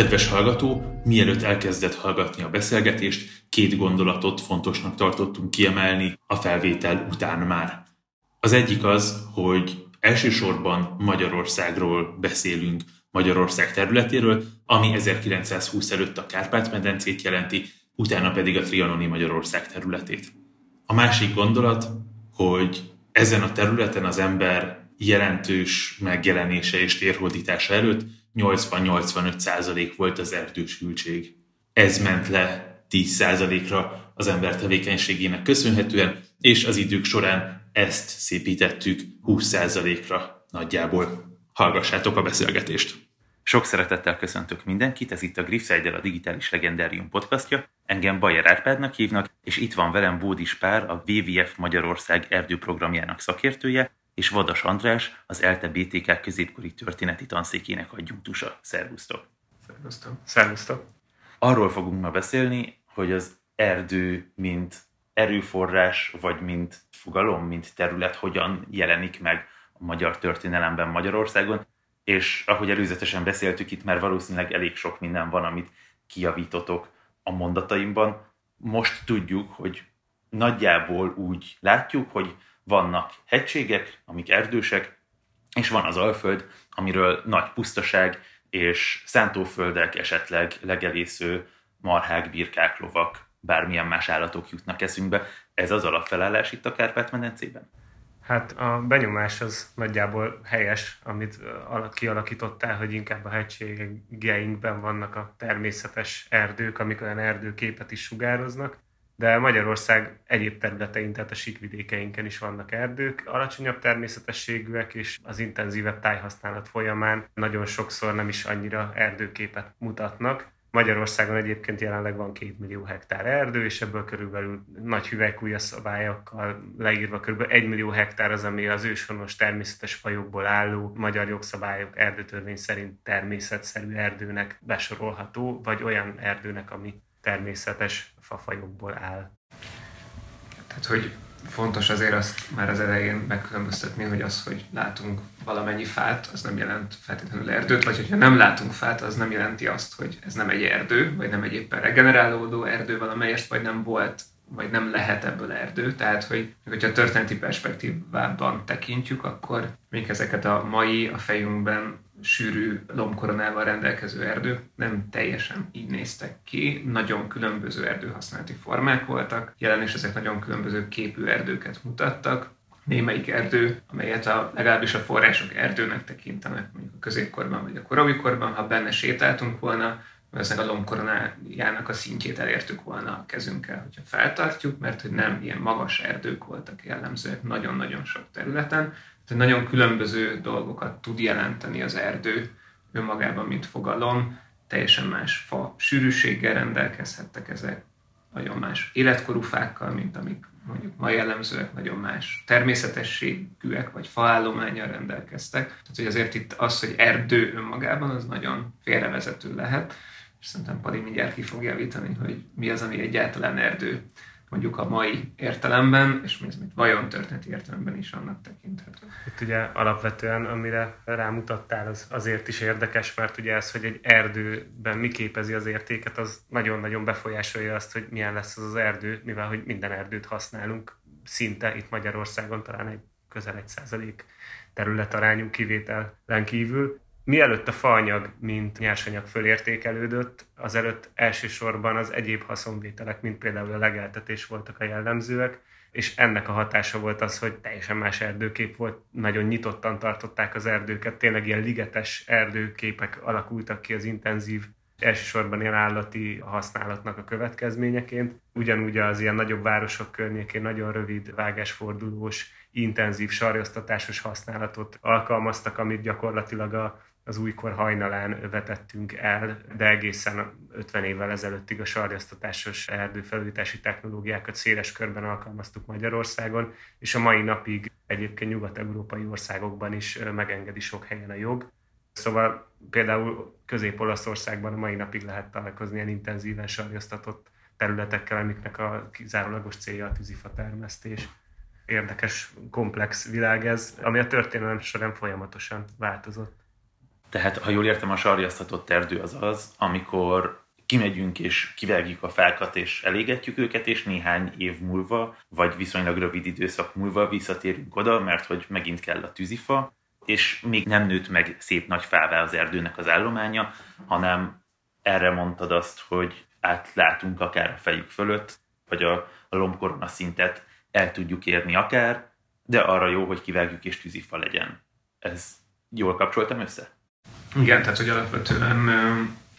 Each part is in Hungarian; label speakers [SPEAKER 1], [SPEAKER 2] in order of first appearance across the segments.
[SPEAKER 1] Kedves hallgató, mielőtt elkezdett hallgatni a beszélgetést, két gondolatot fontosnak tartottunk kiemelni a felvétel után már. Az egyik az, hogy elsősorban Magyarországról beszélünk, Magyarország területéről, ami 1920 előtt a Kárpát-medencét jelenti, utána pedig a trianoni Magyarország területét. A másik gondolat, hogy ezen a területen az ember jelentős megjelenése és térhódítása előtt 80-85 százalék volt az erdősültség. Ez ment le 10 százalékra az ember tevékenységének köszönhetően, és az idők során ezt szépítettük 20 százalékra nagyjából. Hallgassátok a beszélgetést!
[SPEAKER 2] Sok szeretettel köszöntök mindenkit, ez itt a Griffside a Digitális Legendarium podcastja. Engem Bajer Árpádnak hívnak, és itt van velem Bódis Pár, a WWF Magyarország erdőprogramjának szakértője, és Vadas András, az ELTE BTK középkori történeti tanszékének adjunktusa. Szervusztok!
[SPEAKER 3] Szervusztok! Szervusztok!
[SPEAKER 2] Arról fogunk ma beszélni, hogy az erdő, mint erőforrás, vagy mint fogalom, mint terület hogyan jelenik meg a magyar történelemben Magyarországon, és ahogy előzetesen beszéltük, itt már valószínűleg elég sok minden van, amit kiavítotok a mondataimban. Most tudjuk, hogy nagyjából úgy látjuk, hogy vannak hegységek, amik erdősek, és van az Alföld, amiről nagy pusztaság és szántóföldek, esetleg legelésző marhák, birkák, lovak, bármilyen más állatok jutnak eszünkbe. Ez az alapfelállás itt a Kárpát-medencében?
[SPEAKER 3] Hát a benyomás az nagyjából helyes, amit kialakítottál, hogy inkább a hegységeinkben vannak a természetes erdők, amik olyan erdőképet is sugároznak, de Magyarország egyéb területein, tehát a síkvidékeinken is vannak erdők, alacsonyabb természetességűek, és az intenzívebb tájhasználat folyamán nagyon sokszor nem is annyira erdőképet mutatnak. Magyarországon egyébként jelenleg van két millió hektár erdő, és ebből körülbelül nagy hüvelykúja szabályokkal leírva körülbelül egy millió hektár az, ami az őshonos természetes fajokból álló magyar jogszabályok erdőtörvény szerint természetszerű erdőnek besorolható, vagy olyan erdőnek, ami természetes fafajokból áll.
[SPEAKER 4] Tehát, hogy fontos azért azt már az elején megkülönböztetni, hogy az, hogy látunk valamennyi fát, az nem jelent feltétlenül erdőt, vagy hogyha nem látunk fát, az nem jelenti azt, hogy ez nem egy erdő, vagy nem egy éppen regenerálódó erdő valamelyest, vagy nem volt, vagy nem lehet ebből erdő. Tehát, hogy hogyha történeti perspektívában tekintjük, akkor még ezeket a mai a fejünkben sűrű lombkoronával rendelkező erdők nem teljesen így néztek ki, nagyon különböző erdőhasználati formák voltak, jelen is ezek nagyon különböző képű erdőket mutattak, némelyik erdő, amelyet a, legalábbis a források erdőnek tekintenek, mondjuk a középkorban vagy a korabbikorban, ha benne sétáltunk volna, valószínűleg a lombkoronájának a szintjét elértük volna a kezünkkel, hogyha feltartjuk, mert hogy nem ilyen magas erdők voltak jellemzőek nagyon-nagyon sok területen, tehát nagyon különböző dolgokat tud jelenteni az erdő önmagában, mint fogalom, teljesen más fa sűrűséggel rendelkezhettek ezek, nagyon más életkorú fákkal, mint amik mondjuk ma jellemzőek, nagyon más természetességűek vagy faállományjal rendelkeztek. Tehát, hogy azért itt az, hogy erdő önmagában, az nagyon félrevezető lehet, és szerintem Pali mindjárt ki fog javítani, hogy mi az, ami egyáltalán erdő mondjuk a mai értelemben, és mi az, mit vajon történeti értelemben is annak tekinthető.
[SPEAKER 3] Itt ugye alapvetően, amire rámutattál, az azért is érdekes, mert ugye ez, hogy egy erdőben mi képezi az értéket, az nagyon-nagyon befolyásolja azt, hogy milyen lesz az az erdő, mivel hogy minden erdőt használunk szinte itt Magyarországon talán egy közel egy százalék területarányú kivételen kívül, Mielőtt a faanyag, mint nyersanyag fölértékelődött, azelőtt elsősorban az egyéb haszonvételek, mint például a legeltetés voltak a jellemzőek, és ennek a hatása volt az, hogy teljesen más erdőkép volt, nagyon nyitottan tartották az erdőket, tényleg ilyen ligetes erdőképek alakultak ki az intenzív elsősorban ilyen állati használatnak a következményeként. Ugyanúgy az ilyen nagyobb városok környékén nagyon rövid vágásfordulós, intenzív sarjoztatásos használatot alkalmaztak, amit gyakorlatilag a az újkor hajnalán vetettünk el, de egészen 50 évvel ezelőttig a sarjasztatásos erdőfelújítási technológiákat széles körben alkalmaztuk Magyarországon, és a mai napig egyébként nyugat-európai országokban is megengedi sok helyen a jog. Szóval például Közép-Olaszországban a mai napig lehet találkozni ilyen intenzíven sarjasztatott területekkel, amiknek a kizárólagos célja a tűzifa termesztés. Érdekes, komplex világ ez, ami a történelem során folyamatosan változott.
[SPEAKER 2] Tehát, ha jól értem, a sarjasztatott erdő az az, amikor kimegyünk és kivágjuk a fákat és elégetjük őket, és néhány év múlva, vagy viszonylag rövid időszak múlva visszatérünk oda, mert hogy megint kell a tűzifa, és még nem nőtt meg szép nagy fává az erdőnek az állománya, hanem erre mondtad azt, hogy átlátunk akár a fejük fölött, vagy a, a lombkorona szintet el tudjuk érni akár, de arra jó, hogy kivágjuk és tűzifa legyen. Ez jól kapcsoltam össze?
[SPEAKER 4] Igen, tehát hogy alapvetően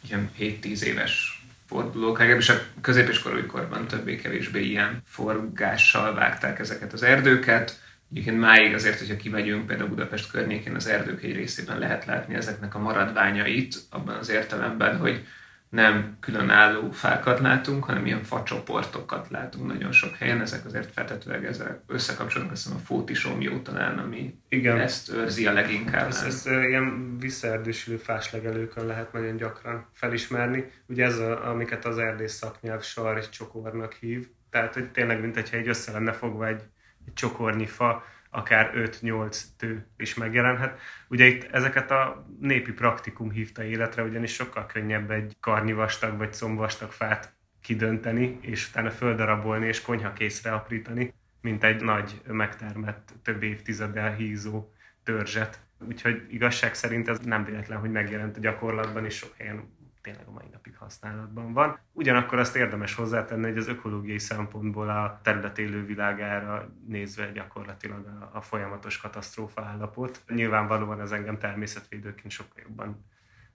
[SPEAKER 4] ilyen 7-10 éves fordulók, legalábbis a középiskorai korban többé-kevésbé ilyen forgással vágták ezeket az erdőket. Egyébként máig azért, hogyha kimegyünk például Budapest környékén, az erdők egy részében lehet látni ezeknek a maradványait, abban az értelemben, hogy nem különálló fákat látunk, hanem ilyen facsoportokat látunk nagyon sok helyen. Ezek azért feltetőleg ezzel összekapcsolódnak, azt hiszem a fótisomjó talán, ami Igen. ezt őrzi a leginkább.
[SPEAKER 3] Ez, ez ilyen visszaerdősülő fáslegelőkön lehet nagyon gyakran felismerni. Ugye ez, a, amiket az erdész szaknyelv sarj csokornak hív. Tehát, hogy tényleg, mint egy össze lenne fogva egy, egy csokornyi fa, akár 5-8 tő is megjelenhet. Ugye itt ezeket a népi praktikum hívta életre, ugyanis sokkal könnyebb egy karnyivastag vagy combvastag fát kidönteni, és utána földarabolni és konyhakészre aprítani, mint egy nagy megtermett, több évtizeddel hízó törzset. Úgyhogy igazság szerint ez nem véletlen, hogy megjelent a gyakorlatban, és sok helyen tényleg a mai napig használatban van. Ugyanakkor azt érdemes hozzátenni, hogy az ökológiai szempontból a terület élővilágára nézve gyakorlatilag a, a folyamatos katasztrófa állapot. Nyilvánvalóan ez engem természetvédőként sokkal jobban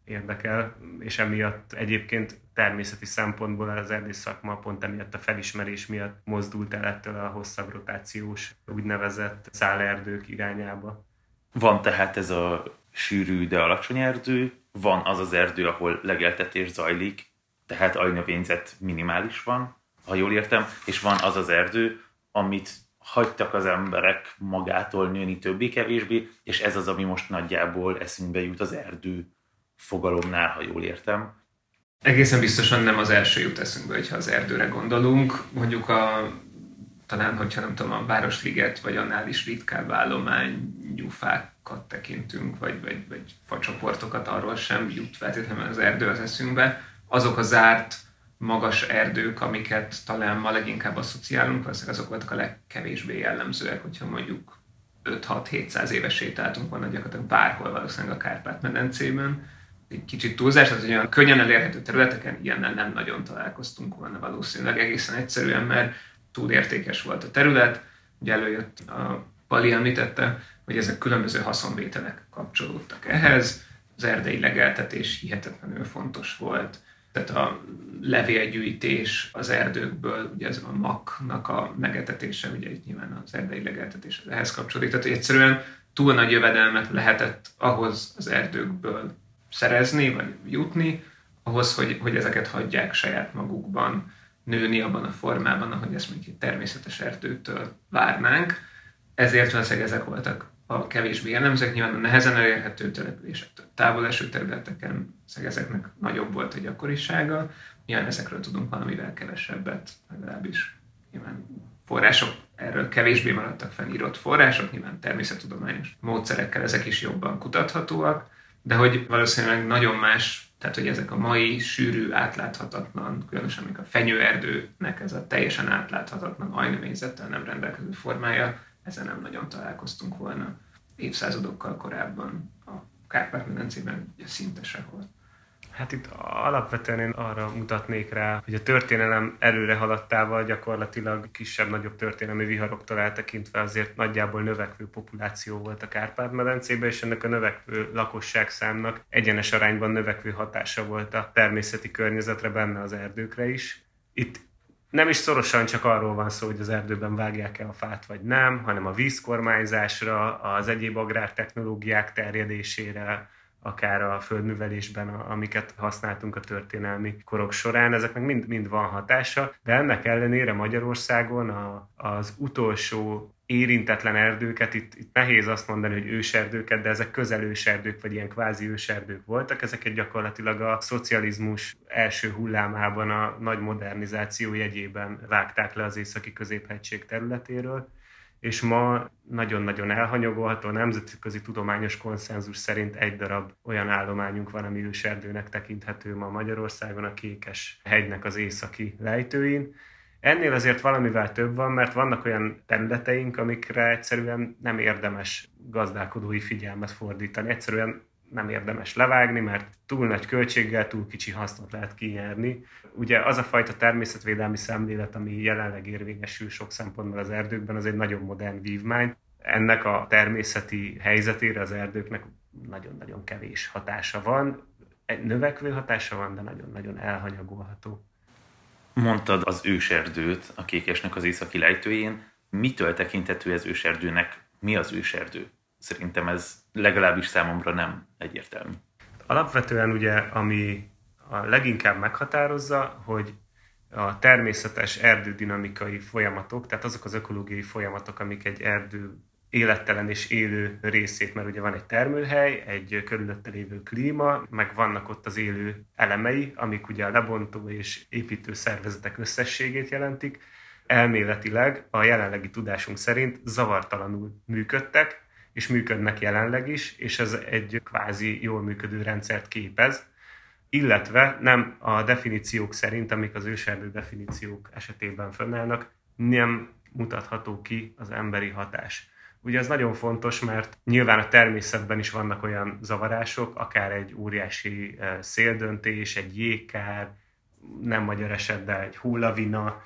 [SPEAKER 3] érdekel, és emiatt egyébként természeti szempontból az erdész szakma pont emiatt a felismerés miatt mozdult el ettől a hosszabb rotációs úgynevezett szállerdők irányába.
[SPEAKER 2] Van tehát ez a sűrű, de alacsony erdő, van az az erdő, ahol legeltetés zajlik, tehát ajnövényzet minimális van, ha jól értem, és van az az erdő, amit hagytak az emberek magától nőni többé-kevésbé, és ez az, ami most nagyjából eszünkbe jut az erdő fogalomnál, ha jól értem.
[SPEAKER 4] Egészen biztosan nem az első jut eszünkbe, hogyha az erdőre gondolunk. Mondjuk a, talán, hogyha nem tudom, a Városliget, vagy annál is ritkább állományú fák fakat tekintünk, vagy, vagy, vagy facsoportokat, arról sem jut feltétlenül az erdő az eszünkbe. Azok a zárt, magas erdők, amiket talán ma leginkább asszociálunk, valószínűleg azok voltak a legkevésbé jellemzőek, hogyha mondjuk 5-6-700 éves sétáltunk volna gyakorlatilag bárhol valószínűleg a Kárpát-medencében. Egy kicsit túlzás, hogy olyan könnyen elérhető területeken ilyennel nem nagyon találkoztunk volna valószínűleg egészen egyszerűen, mert túl értékes volt a terület. Ugye előjött a Pali említette, hogy ezek különböző haszonvételek kapcsolódtak ehhez. Az erdei legeltetés hihetetlenül fontos volt, tehát a levélgyűjtés az erdőkből, ugye ez a maknak a megetetése, ugye itt nyilván az erdei legeltetés ehhez kapcsolódik, tehát egyszerűen túl nagy jövedelmet lehetett ahhoz az erdőkből szerezni, vagy jutni, ahhoz, hogy, hogy ezeket hagyják saját magukban nőni abban a formában, ahogy ezt mondjuk egy természetes erdőtől várnánk. Ezért valószínűleg ezek voltak a kevésbé jellemzők, nyilván a nehezen elérhető településektől távol eső területeken ezeknek nagyobb volt a gyakorisága, nyilván ezekről tudunk valamivel kevesebbet, legalábbis nyilván források, erről kevésbé maradtak fenn írott források, nyilván természettudományos módszerekkel ezek is jobban kutathatóak, de hogy valószínűleg nagyon más, tehát hogy ezek a mai sűrű, átláthatatlan, különösen még a fenyőerdőnek ez a teljesen átláthatatlan ajnövényzettel nem rendelkező formája, ezen nem nagyon találkoztunk volna évszázadokkal korábban a Kárpát-medencében, szinte sehol.
[SPEAKER 3] Hát itt alapvetően én arra mutatnék rá, hogy a történelem előre haladtával gyakorlatilag kisebb-nagyobb történelmi viharoktól eltekintve azért nagyjából növekvő populáció volt a Kárpát-medencében, és ennek a növekvő lakosságszámnak egyenes arányban növekvő hatása volt a természeti környezetre, benne az erdőkre is. Itt nem is szorosan csak arról van szó, hogy az erdőben vágják-e a fát vagy nem, hanem a vízkormányzásra, az egyéb agrártechnológiák terjedésére, akár a földművelésben, amiket használtunk a történelmi korok során, ezeknek mind, mind van hatása, de ennek ellenére Magyarországon a, az utolsó érintetlen erdőket, itt, itt nehéz azt mondani, hogy őserdőket, de ezek közel őserdők, vagy ilyen kvázi őserdők voltak. Ezeket gyakorlatilag a szocializmus első hullámában a nagy modernizáció jegyében vágták le az északi középhegység területéről és ma nagyon-nagyon elhanyagolható, nemzetközi tudományos konszenzus szerint egy darab olyan állományunk van, ami őserdőnek tekinthető ma Magyarországon, a Kékes hegynek az északi lejtőin. Ennél azért valamivel több van, mert vannak olyan területeink, amikre egyszerűen nem érdemes gazdálkodói figyelmet fordítani. Egyszerűen nem érdemes levágni, mert túl nagy költséggel, túl kicsi hasznot lehet kinyerni. Ugye az a fajta természetvédelmi szemlélet, ami jelenleg érvényesül sok szempontból az erdőkben, az egy nagyon modern vívmány. Ennek a természeti helyzetére az erdőknek nagyon-nagyon kevés hatása van. Egy növekvő hatása van, de nagyon-nagyon elhanyagolható.
[SPEAKER 2] Mondtad az őserdőt a kékesnek az északi lejtőjén. Mitől tekintető ez őserdőnek? Mi az őserdő? Szerintem ez legalábbis számomra nem egyértelmű.
[SPEAKER 3] Alapvetően ugye, ami a leginkább meghatározza, hogy a természetes erdődinamikai folyamatok, tehát azok az ökológiai folyamatok, amik egy erdő élettelen és élő részét, mert ugye van egy termőhely, egy körülötte lévő klíma, meg vannak ott az élő elemei, amik ugye a lebontó és építő szervezetek összességét jelentik. Elméletileg a jelenlegi tudásunk szerint zavartalanul működtek, és működnek jelenleg is, és ez egy kvázi jól működő rendszert képez, illetve nem a definíciók szerint, amik az őserdő definíciók esetében fönnállnak, nem mutatható ki az emberi hatás. Ugye ez nagyon fontos, mert nyilván a természetben is vannak olyan zavarások, akár egy óriási széldöntés, egy jégkár, nem magyar esetben egy hullavina,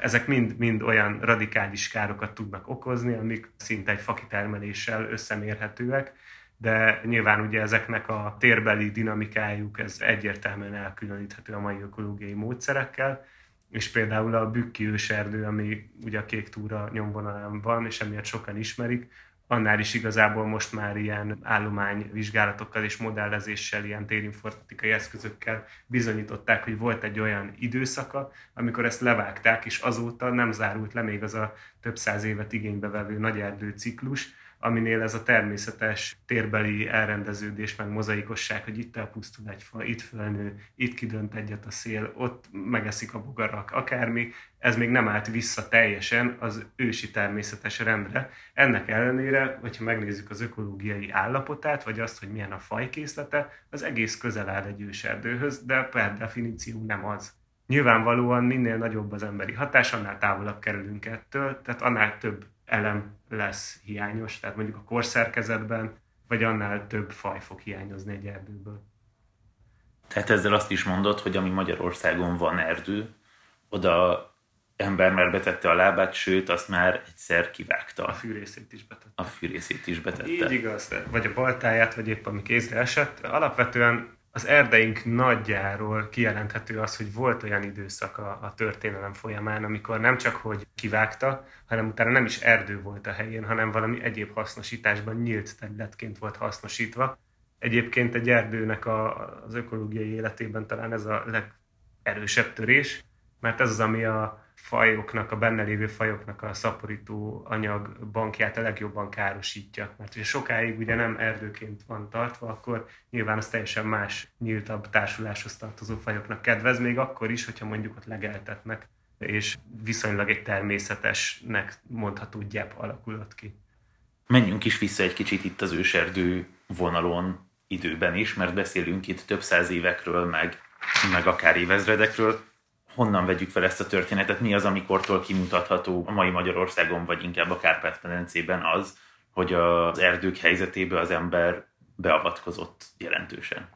[SPEAKER 3] ezek mind, mind olyan radikális károkat tudnak okozni, amik szinte egy fakitermeléssel összemérhetőek, de nyilván ugye ezeknek a térbeli dinamikájuk ez egyértelműen elkülöníthető a mai ökológiai módszerekkel, és például a bükki őserdő, ami ugye a kék túra nyomvonalán van, és emiatt sokan ismerik, annál is igazából most már ilyen állományvizsgálatokkal és modellezéssel, ilyen térinformatikai eszközökkel bizonyították, hogy volt egy olyan időszaka, amikor ezt levágták, és azóta nem zárult le még az a több száz évet igénybe vevő nagy erdő ciklus, aminél ez a természetes térbeli elrendeződés, meg mozaikosság, hogy itt elpusztul egy fa, itt fölnő, itt kidönt egyet a szél, ott megeszik a bogarak, akármi, ez még nem állt vissza teljesen az ősi természetes rendre. Ennek ellenére, hogyha megnézzük az ökológiai állapotát, vagy azt, hogy milyen a fajkészlete, az egész közel áll egy őserdőhöz, de per definíció nem az. Nyilvánvalóan minél nagyobb az emberi hatás, annál távolabb kerülünk ettől, tehát annál több elem lesz hiányos, tehát mondjuk a korszerkezetben, vagy annál több faj fog hiányozni egy erdőből.
[SPEAKER 2] Tehát ezzel azt is mondod, hogy ami Magyarországon van erdő, oda ember már betette a lábát, sőt, azt már egyszer kivágta.
[SPEAKER 3] A fűrészét is betette.
[SPEAKER 2] A fűrészét is betette.
[SPEAKER 3] Így igaz, vagy a baltáját, vagy épp ami kézre esett. Alapvetően az erdeink nagyjáról kijelenthető az, hogy volt olyan időszak a, a történelem folyamán, amikor nem csak hogy kivágta, hanem utána nem is erdő volt a helyén, hanem valami egyéb hasznosításban nyílt területként volt hasznosítva. Egyébként egy erdőnek a, az ökológiai életében talán ez a legerősebb törés, mert ez az, ami a fajoknak, a benne lévő fajoknak a szaporító anyag bankját a legjobban károsítja. Mert ugye sokáig ugye nem erdőként van tartva, akkor nyilván az teljesen más, nyíltabb társuláshoz tartozó fajoknak kedvez, még akkor is, hogyha mondjuk ott legeltetnek, és viszonylag egy természetesnek mondható gyep alakulott ki.
[SPEAKER 2] Menjünk is vissza egy kicsit itt az őserdő vonalon időben is, mert beszélünk itt több száz évekről, meg, meg akár évezredekről honnan vegyük fel ezt a történetet, mi az, amikortól kimutatható a mai Magyarországon, vagy inkább a Kárpát-medencében az, hogy az erdők helyzetébe az ember beavatkozott jelentősen.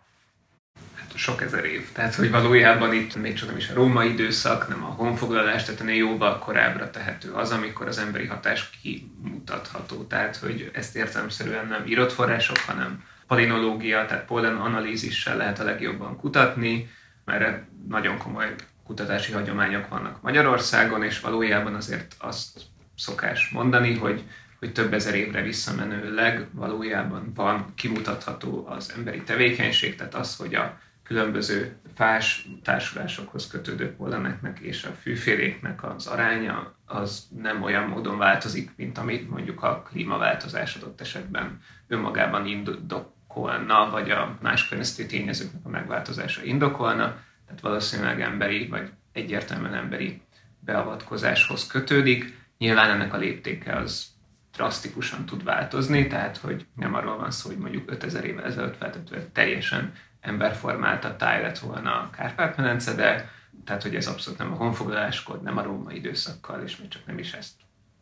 [SPEAKER 4] Hát sok ezer év. Tehát, hogy valójában itt még csak nem is a római időszak, nem a honfoglalás, tehát ennél jóval korábbra tehető az, amikor az emberi hatás kimutatható. Tehát, hogy ezt értelemszerűen nem írott források, hanem palinológia, tehát pollen analízissel lehet a legjobban kutatni, mert nagyon komoly kutatási hagyományok vannak Magyarországon, és valójában azért azt szokás mondani, hogy, hogy több ezer évre visszamenőleg valójában van kimutatható az emberi tevékenység, tehát az, hogy a különböző fás társulásokhoz kötődő polleneknek és a fűféléknek az aránya az nem olyan módon változik, mint amit mondjuk a klímaváltozás adott esetben önmagában indokolna, vagy a más környezeti tényezőknek a megváltozása indokolna, tehát valószínűleg emberi, vagy egyértelműen emberi beavatkozáshoz kötődik, Nyilván ennek a léptéke az drasztikusan tud változni, tehát hogy nem arról van szó, hogy mondjuk 5000 évvel ezelőtt feltetően teljesen emberformálta táj lett volna a Kárpát-medence, de tehát hogy ez abszolút nem a honfoglaláskor, nem a római időszakkal, és még csak nem is ezt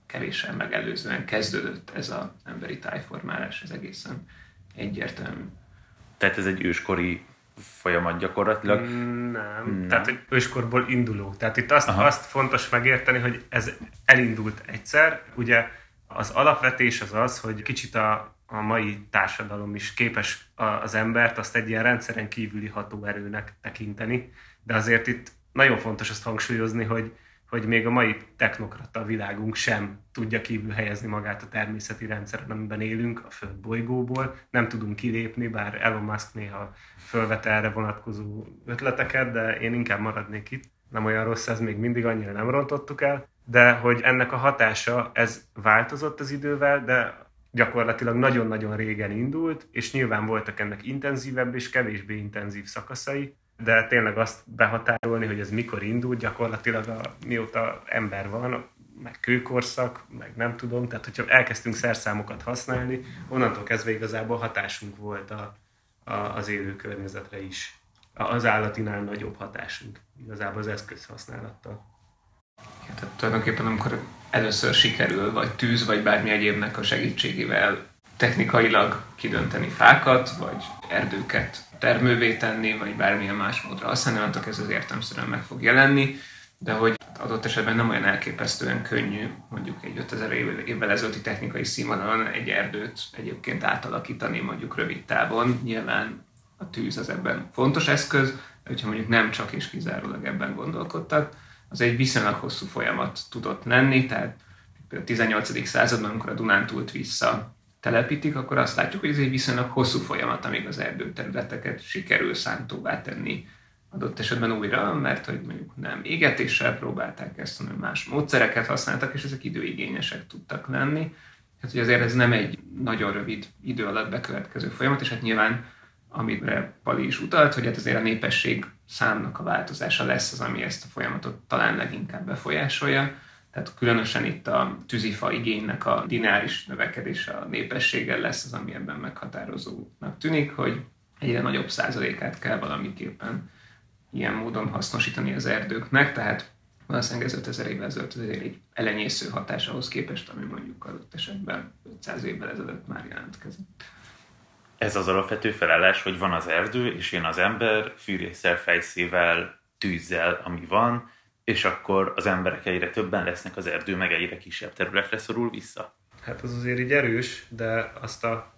[SPEAKER 4] kevéssel megelőzően kezdődött ez az emberi tájformálás, ez egészen egyértelmű.
[SPEAKER 2] Tehát ez egy őskori folyamat gyakorlatilag?
[SPEAKER 3] Mm, nem. nem. Tehát, hogy őskorból induló. Tehát itt azt, azt fontos megérteni, hogy ez elindult egyszer. Ugye az alapvetés az az, hogy kicsit a, a mai társadalom is képes az embert azt egy ilyen rendszeren kívüli hatóerőnek tekinteni, de azért itt nagyon fontos azt hangsúlyozni, hogy, hogy még a mai technokrata világunk sem tudja kívül helyezni magát a természeti rendszeren, amiben élünk, a Föld bolygóból. Nem tudunk kilépni, bár Elon Musk néha fölvet erre vonatkozó ötleteket, de én inkább maradnék itt. Nem olyan rossz ez, még mindig annyira nem rontottuk el, de hogy ennek a hatása, ez változott az idővel, de gyakorlatilag nagyon-nagyon régen indult, és nyilván voltak ennek intenzívebb és kevésbé intenzív szakaszai, de tényleg azt behatárolni, hogy ez mikor indult, gyakorlatilag a, mióta ember van, meg kőkorszak, meg nem tudom, tehát hogyha elkezdtünk szerszámokat használni, onnantól kezdve igazából hatásunk volt a, a, az élő környezetre is. Az állatinál nagyobb hatásunk igazából az eszköz használattal.
[SPEAKER 4] Ja, tehát tulajdonképpen amikor először sikerül, vagy tűz, vagy bármi egyébnek a segítségével technikailag kidönteni fákat, vagy erdőket termővé tenni, vagy bármilyen más módra használni, annak ez az értelmszerűen meg fog jelenni, de hogy adott esetben nem olyan elképesztően könnyű mondjuk egy 5000 évvel ezelőtti technikai színvonalon egy erdőt egyébként átalakítani mondjuk rövid távon. Nyilván a tűz az ebben fontos eszköz, hogyha mondjuk nem csak és kizárólag ebben gondolkodtak, az egy viszonylag hosszú folyamat tudott lenni, tehát a 18. században, amikor a Dunántúlt vissza telepítik, akkor azt látjuk, hogy ez egy viszonylag hosszú folyamat, amíg az erdőterületeket sikerül szántóvá tenni adott esetben újra, mert hogy mondjuk nem égetéssel próbálták ezt, hanem más módszereket használtak, és ezek időigényesek tudtak lenni. Hát, hogy azért ez nem egy nagyon rövid idő alatt bekövetkező folyamat, és hát nyilván amire Pali is utalt, hogy hát azért a népesség számnak a változása lesz az, ami ezt a folyamatot talán leginkább befolyásolja. Tehát különösen itt a tűzifa igénynek a dináris növekedése a népességgel lesz az, ami ebben meghatározónak tűnik, hogy egyre nagyobb százalékát kell valamiképpen ilyen módon hasznosítani az erdőknek, tehát valószínűleg ez 5000 évvel ezelőtt azért egy elenyésző hatás ahhoz képest, ami mondjuk adott esetben 500 évvel ezelőtt már jelentkezett.
[SPEAKER 2] Ez az alapvető felállás, hogy van az erdő, és jön az ember fűrészsel, fejszével, tűzzel, ami van, és akkor az emberek egyre többen lesznek, az erdő meg egyre kisebb területre szorul vissza.
[SPEAKER 3] Hát az azért így erős, de azt a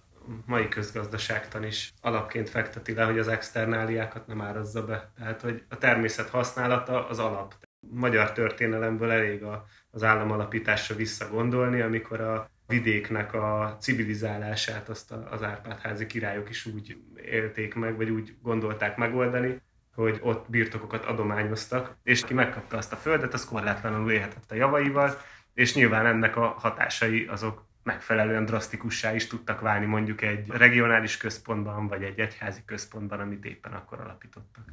[SPEAKER 3] mai közgazdaságtan is alapként fekteti le, hogy az externáliákat nem árazza be. Tehát, hogy a természet használata az alap. Magyar történelemből elég a, az államalapításra visszagondolni, amikor a vidéknek a civilizálását azt az Árpád-házi királyok is úgy élték meg, vagy úgy gondolták megoldani, hogy ott birtokokat adományoztak, és ki megkapta azt a földet, az korlátlanul élhetett a javaival, és nyilván ennek a hatásai azok megfelelően drasztikussá is tudtak válni mondjuk egy regionális központban, vagy egy egyházi központban, amit éppen akkor alapítottak.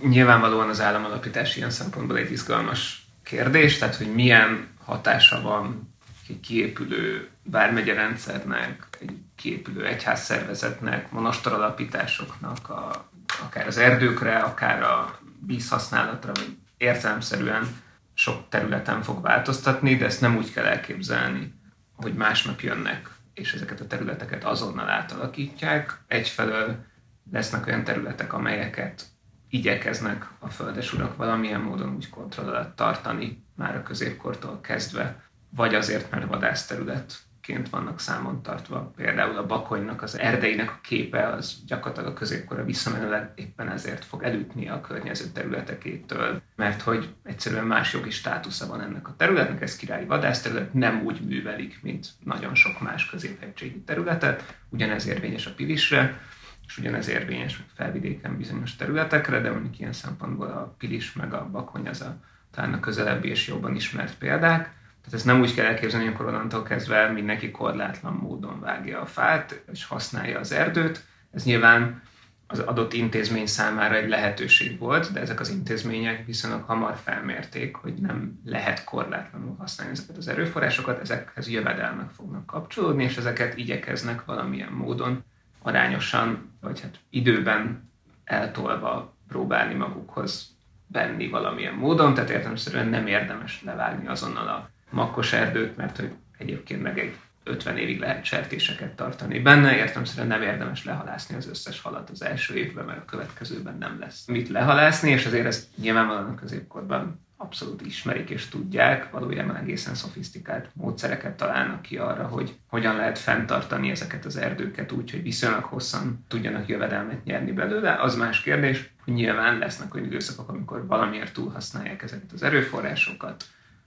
[SPEAKER 4] Nyilvánvalóan az államalapítás ilyen szempontból egy izgalmas kérdés, tehát hogy milyen hatása van egy kiépülő vármegye rendszernek, egy kiépülő egyházszervezetnek, monastoralapításoknak, a, akár az erdőkre, akár a vízhasználatra, vagy értelemszerűen sok területen fog változtatni, de ezt nem úgy kell elképzelni, hogy másnap jönnek, és ezeket a területeket azonnal átalakítják. Egyfelől lesznek olyan területek, amelyeket igyekeznek a földesurak valamilyen módon úgy kontroll alatt tartani, már a középkortól kezdve, vagy azért, mert vadászterület ként vannak számon tartva. Például a bakonynak az erdeinek a képe az gyakorlatilag a középkorra visszamenőleg éppen ezért fog elütni a környező területekétől, mert hogy egyszerűen más jogi státusza van ennek a területnek, ez királyi vadászterület, nem úgy művelik, mint nagyon sok más középhegységi területet, ugyanez érvényes a Pilisre, és ugyanez érvényes felvidéken bizonyos területekre, de mondjuk ilyen szempontból a Pilis meg a Bakony az a talán a közelebbi és jobban ismert példák, tehát ezt nem úgy kell elképzelni, hogy onnantól kezdve mindenki korlátlan módon vágja a fát, és használja az erdőt. Ez nyilván az adott intézmény számára egy lehetőség volt, de ezek az intézmények viszonylag hamar felmérték, hogy nem lehet korlátlanul használni ezeket az erőforrásokat, ezekhez jövedelmek fognak kapcsolódni, és ezeket igyekeznek valamilyen módon arányosan, vagy hát időben eltolva próbálni magukhoz venni valamilyen módon, tehát értelemszerűen nem érdemes levágni azonnal a makkos erdőt, mert hogy egyébként meg egy 50 évig lehet sertéseket tartani benne, értelemszerűen nem érdemes lehalászni az összes halat az első évben, mert a következőben nem lesz mit lehalászni, és azért ezt nyilvánvalóan a középkorban abszolút ismerik és tudják, valójában egészen szofisztikált módszereket találnak ki arra, hogy hogyan lehet fenntartani ezeket az erdőket úgy, hogy viszonylag hosszan tudjanak jövedelmet nyerni belőle. Az más kérdés, hogy nyilván lesznek olyan időszakok, amikor valamiért túlhasználják ezeket az erőforrásokat,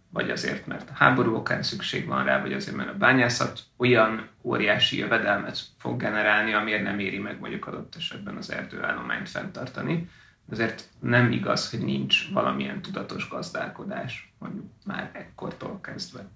[SPEAKER 4] vagy azért, mert a háború okán szükség van rá, vagy azért, mert a bányászat olyan óriási jövedelmet fog generálni, amiért nem éri meg mondjuk adott esetben az erdőállományt fenntartani. Azért nem igaz, hogy nincs valamilyen tudatos gazdálkodás, mondjuk már ekkortól kezdve.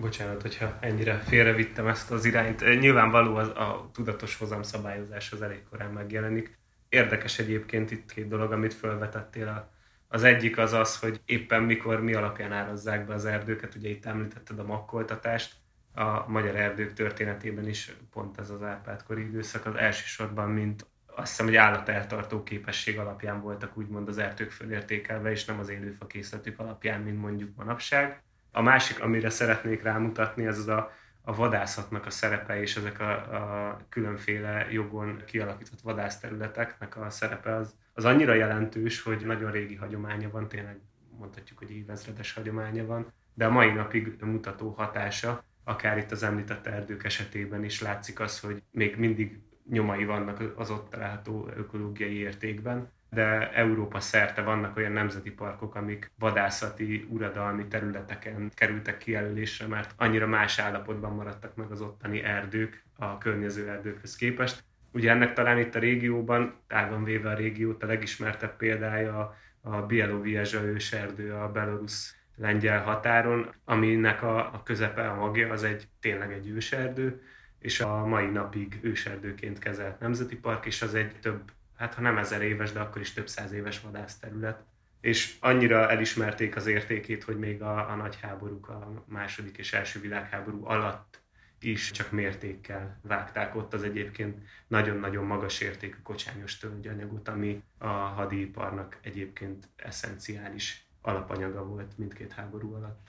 [SPEAKER 3] Bocsánat, hogyha ennyire félrevittem ezt az irányt. Nyilvánvaló az, a tudatos hozamszabályozás az elég korán megjelenik. Érdekes egyébként itt két dolog, amit felvetettél a az egyik az az, hogy éppen mikor mi alapján árazzák be az erdőket, ugye itt említetted a makkoltatást, a magyar erdők történetében is pont ez az Árpád-kori időszak az elsősorban, mint azt hiszem, hogy állateltartó képesség alapján voltak úgymond az erdők fölértékelve, és nem az élőfa készletük alapján, mint mondjuk manapság. A másik, amire szeretnék rámutatni, az az a, a vadászatnak a szerepe, és ezek a, a különféle jogon kialakított vadászterületeknek a szerepe az, az annyira jelentős, hogy nagyon régi hagyománya van, tényleg mondhatjuk, hogy évezredes hagyománya van, de a mai napig mutató hatása, akár itt az említett erdők esetében is látszik az, hogy még mindig nyomai vannak az ott található ökológiai értékben, de Európa szerte vannak olyan nemzeti parkok, amik vadászati, uradalmi területeken kerültek kijelölésre, mert annyira más állapotban maradtak meg az ottani erdők a környező erdőkhöz képest, Ugye ennek talán itt a régióban, tágon véve a régiót a legismertebb példája a Bieloviezsa őserdő a belorusz lengyel határon, aminek a, a közepe, a magja az egy tényleg egy őserdő, és a mai napig őserdőként kezelt nemzeti park, és az egy több, hát ha nem ezer éves, de akkor is több száz éves vadászterület. És annyira elismerték az értékét, hogy még a, a nagy háborúk, a második és első világháború alatt is csak mértékkel vágták ott az egyébként nagyon-nagyon magas értékű kocsányos tölgyanyagot, ami a hadiiparnak egyébként eszenciális alapanyaga volt mindkét háború alatt.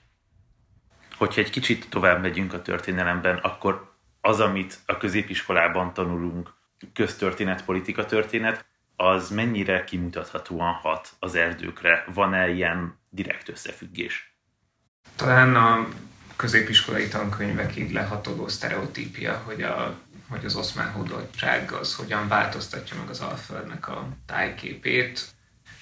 [SPEAKER 2] Hogyha egy kicsit tovább megyünk a történelemben, akkor az, amit a középiskolában tanulunk, köztörténet, politika történet, az mennyire kimutathatóan hat az erdőkre? Van-e ilyen direkt összefüggés?
[SPEAKER 4] Talán a középiskolai tankönyvekig lehatoló sztereotípia, hogy, a, hogy az oszmán hódoltság az hogyan változtatja meg az Alföldnek a tájképét.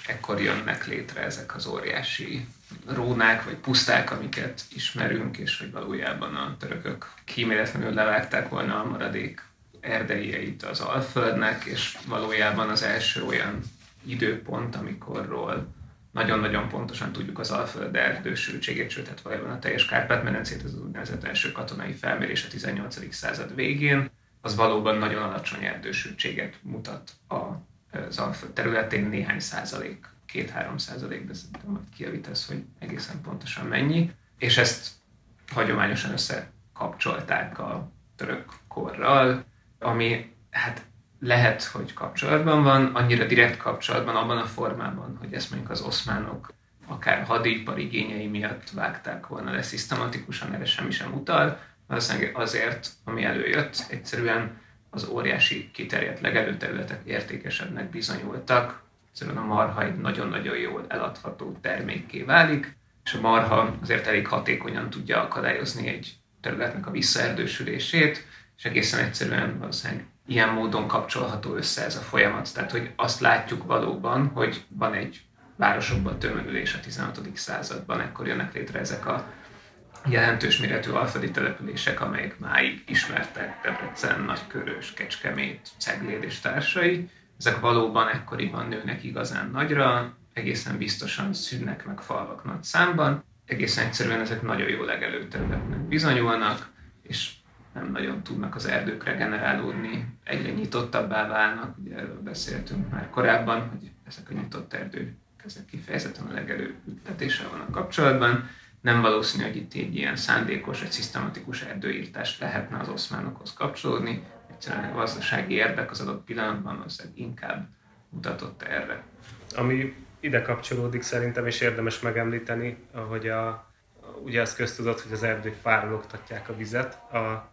[SPEAKER 4] Ekkor jönnek létre ezek az óriási rónák vagy puszták, amiket ismerünk, és hogy valójában a törökök kíméletlenül levágták volna a maradék erdeieit az Alföldnek, és valójában az első olyan időpont, amikorról nagyon-nagyon pontosan tudjuk az Alföld erdősültségét, sőt, hát valójában a teljes Kárpát-medencét, az úgynevezett első katonai felmérés a 18. század végén, az valóban nagyon alacsony erdősültséget mutat az Alföld területén, néhány százalék, két-három százalék, de szerintem majd kijavítasz, hogy egészen pontosan mennyi, és ezt hagyományosan összekapcsolták a török korral, ami hát lehet, hogy kapcsolatban van, annyira direkt kapcsolatban abban a formában, hogy ezt mondjuk az oszmánok akár hadipar igényei miatt vágták volna le szisztematikusan, erre semmi sem utal. Valószínűleg azért, ami előjött, egyszerűen az óriási kiterjedt legelőterületek értékesebbnek bizonyultak, egyszerűen a marha egy nagyon-nagyon jól eladható termékké válik, és a marha azért elég hatékonyan tudja akadályozni egy területnek a visszaerdősülését, és egészen egyszerűen valószínűleg ilyen módon kapcsolható össze ez a folyamat. Tehát, hogy azt látjuk valóban, hogy van egy városokban tömörülés a 16. században, ekkor jönnek létre ezek a jelentős méretű alföldi települések, amelyek máig ismertek, Debrecen, Nagykörös, Kecskemét, Cegléd és társai. Ezek valóban ekkoriban nőnek igazán nagyra, egészen biztosan szűnnek meg falvak nagy számban, egészen egyszerűen ezek nagyon jó legelőterületnek bizonyulnak, és nem nagyon tudnak az erdők regenerálódni egyre nyitottabbá válnak, ugye erről beszéltünk már korábban, hogy ezek a nyitott erdők, ezek kifejezetten a legelő ültetéssel vannak kapcsolatban. Nem valószínű, hogy itt egy ilyen szándékos vagy szisztematikus erdőírtás lehetne az oszmánokhoz kapcsolódni. Egyszerűen a gazdasági érdek az adott pillanatban az inkább mutatott erre.
[SPEAKER 3] Ami ide kapcsolódik szerintem, és érdemes megemlíteni, hogy a, ugye az köztudott, hogy az erdők párologtatják a vizet. A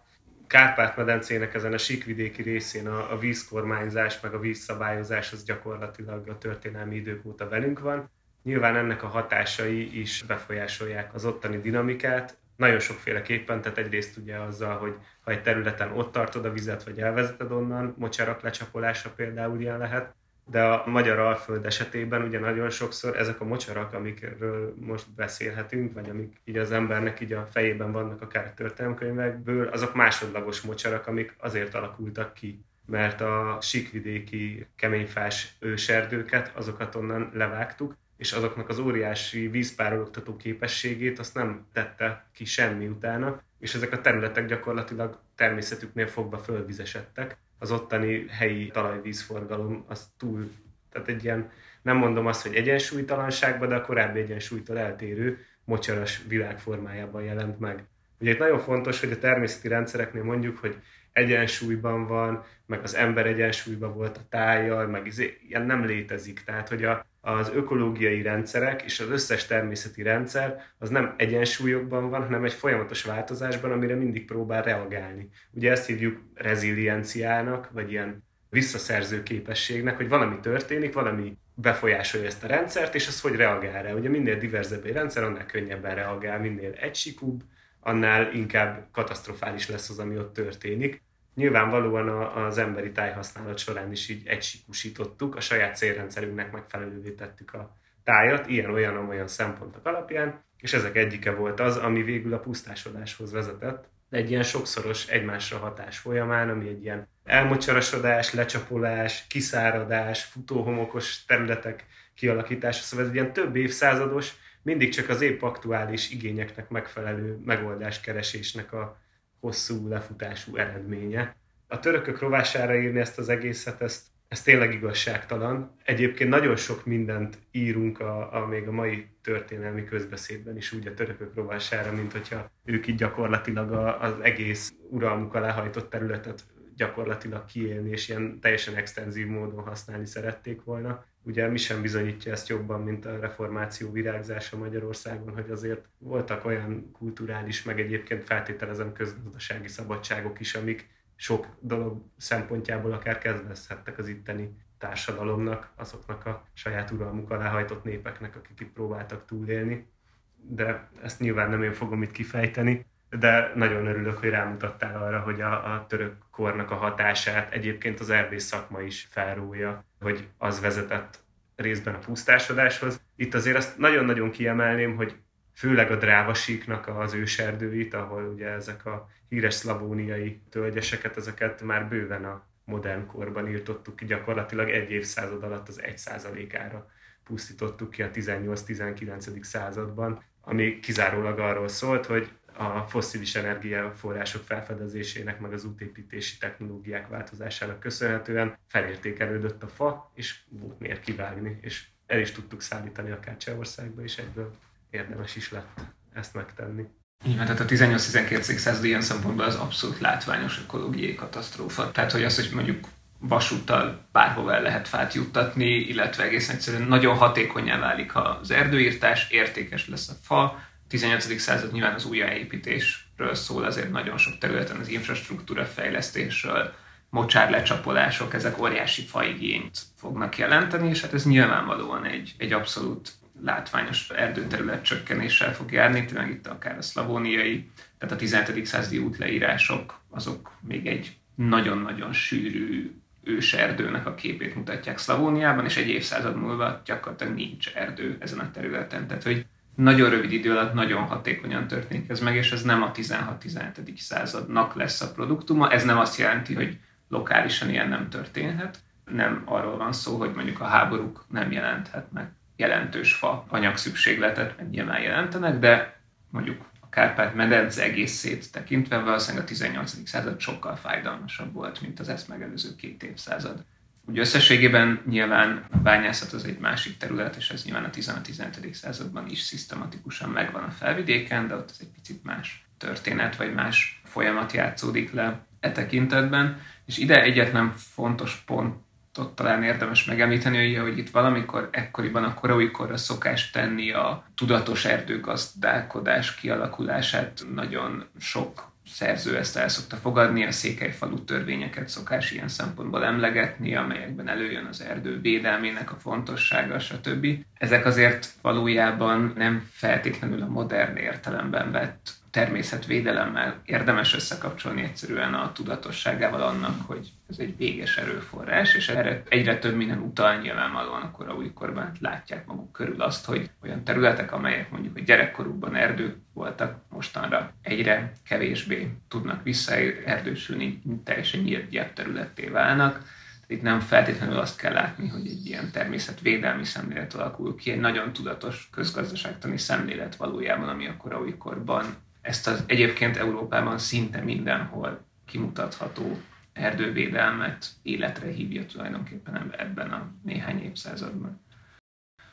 [SPEAKER 3] Kárpát-medencének ezen a síkvidéki részén a, a vízkormányzás, meg a vízszabályozás az gyakorlatilag a történelmi idők óta velünk van. Nyilván ennek a hatásai is befolyásolják az ottani dinamikát, nagyon sokféleképpen, tehát egyrészt ugye azzal, hogy ha egy területen ott tartod a vizet, vagy elvezeted onnan, mocsarak lecsapolása például ilyen lehet, de a magyar alföld esetében ugye nagyon sokszor ezek a mocsarak, amikről most beszélhetünk, vagy amik így az embernek így a fejében vannak akár történelmkönyvekből, azok másodlagos mocsarak, amik azért alakultak ki, mert a síkvidéki keményfás őserdőket, azokat onnan levágtuk, és azoknak az óriási vízpárologtató képességét azt nem tette ki semmi utána, és ezek a területek gyakorlatilag természetüknél fogva fölvizesedtek, az ottani helyi talajvízforgalom az túl, tehát egy ilyen, nem mondom azt, hogy egyensúlytalanságban, de a korábbi egyensúlytól eltérő mocsaras világformájában jelent meg. Ugye itt nagyon fontos, hogy a természeti rendszereknél mondjuk, hogy egyensúlyban van, meg az ember egyensúlyban volt a tájjal, meg izé, ilyen nem létezik. Tehát, hogy a, az ökológiai rendszerek és az összes természeti rendszer az nem egyensúlyokban van, hanem egy folyamatos változásban, amire mindig próbál reagálni. Ugye ezt hívjuk rezilienciának, vagy ilyen visszaszerző képességnek, hogy valami történik, valami befolyásolja ezt a rendszert, és az hogy reagál rá. Ugye minél diverzebb egy rendszer, annál könnyebben reagál, minél egysikúbb, annál inkább katasztrofális lesz az, ami ott történik. Nyilvánvalóan az emberi tájhasználat során is így egysikusítottuk, a saját célrendszerünknek megfelelővé tettük a tájat, ilyen-olyan-olyan szempontok alapján, és ezek egyike volt az, ami végül a pusztásodáshoz vezetett, egy ilyen sokszoros egymásra hatás folyamán, ami egy ilyen elmocsarasodás, lecsapolás, kiszáradás, futóhomokos területek kialakítása, szóval ez egy ilyen több évszázados, mindig csak az épp aktuális igényeknek megfelelő megoldáskeresésnek a hosszú lefutású eredménye. A törökök rovására írni ezt az egészet, ezt, ez tényleg igazságtalan. Egyébként nagyon sok mindent írunk a, a még a mai történelmi közbeszédben is úgy a törökök rovására, mint hogyha ők így gyakorlatilag a, az egész uralmuk alá területet gyakorlatilag kiélni, és ilyen teljesen extenzív módon használni szerették volna. Ugye mi sem bizonyítja ezt jobban, mint a reformáció virágzása Magyarországon, hogy azért voltak olyan kulturális, meg egyébként feltételezem közgazdasági szabadságok is, amik sok dolog szempontjából akár kedvezhettek az itteni társadalomnak, azoknak a saját uralmuk alá hajtott népeknek, akik itt próbáltak túlélni. De ezt nyilván nem én fogom itt kifejteni de nagyon örülök, hogy rámutattál arra, hogy a, a török kornak a hatását egyébként az erdész szakma is felrúlja, hogy az vezetett részben a pusztásodáshoz. Itt azért azt nagyon-nagyon kiemelném, hogy főleg a drávasíknak az őserdőit, ahol ugye ezek a híres szlavóniai tölgyeseket, ezeket már bőven a modern korban írtottuk ki, gyakorlatilag egy évszázad alatt az egy százalékára pusztítottuk ki a 18-19. században, ami kizárólag arról szólt, hogy a fosszilis energiaforrások felfedezésének, meg az útépítési technológiák változásának köszönhetően felértékelődött a fa, és volt miért kivágni, és el is tudtuk szállítani akár Csehországba, és egyből érdemes is lett ezt megtenni.
[SPEAKER 4] Van, tehát a 18-19. század ilyen szempontból az abszolút látványos ökológiai katasztrófa. Tehát, hogy az, hogy mondjuk vasúttal bárhova el lehet fát juttatni, illetve egész egyszerűen nagyon hatékonyá válik az erdőírtás, értékes lesz a fa, 18. század nyilván az újjáépítésről szól, azért nagyon sok területen az infrastruktúra fejlesztésről, mocsárlecsapolások, ezek óriási faigényt fognak jelenteni, és hát ez nyilvánvalóan egy, egy abszolút látványos erdőterület csökkenéssel fog járni, tényleg itt akár a szlavóniai, tehát a 17. századi útleírások, azok még egy nagyon-nagyon sűrű őserdőnek a képét mutatják Szlavóniában, és egy évszázad múlva gyakorlatilag nincs erdő ezen a területen. Tehát, hogy nagyon rövid idő alatt nagyon hatékonyan történik ez meg, és ez nem a 16-17. századnak lesz a produktuma. Ez nem azt jelenti, hogy lokálisan ilyen nem történhet. Nem arról van szó, hogy mondjuk a háborúk nem jelenthetnek jelentős fa anyagszükségletet, meg nyilván jelentenek, de mondjuk a Kárpát-medence egészét tekintve valószínűleg a 18. század sokkal fájdalmasabb volt, mint az ezt megelőző két évszázad. Úgy összességében nyilván a bányászat az egy másik terület, és ez nyilván a 15-15. században is szisztematikusan megvan a felvidéken, de ott ez egy picit más történet, vagy más folyamat játszódik le e tekintetben. És ide egyetlen fontos pontot talán érdemes megemlíteni, hogy itt valamikor ekkoriban a koraújkorra szokás tenni a tudatos erdőgazdálkodás kialakulását nagyon sok szerző ezt el szokta fogadni, a székelyfalu törvényeket szokás ilyen szempontból emlegetni, amelyekben előjön az erdő védelmének a fontossága, stb. Ezek azért valójában nem feltétlenül a modern értelemben vett természetvédelemmel érdemes összekapcsolni egyszerűen a tudatosságával annak, hogy ez egy véges erőforrás, és erre egyre több minden utal nyilvánvalóan akkor a újkorban látják maguk körül azt, hogy olyan területek, amelyek mondjuk a gyerekkorukban erdők voltak, mostanra egyre kevésbé tudnak visszaerdősülni, teljesen nyílt területté válnak. Itt nem feltétlenül azt kell látni, hogy egy ilyen természetvédelmi szemlélet alakul ki, egy nagyon tudatos közgazdaságtani szemlélet valójában, ami akkor a újkorban ezt az egyébként Európában szinte mindenhol kimutatható erdővédelmet életre hívja tulajdonképpen ebben a néhány évszázadban.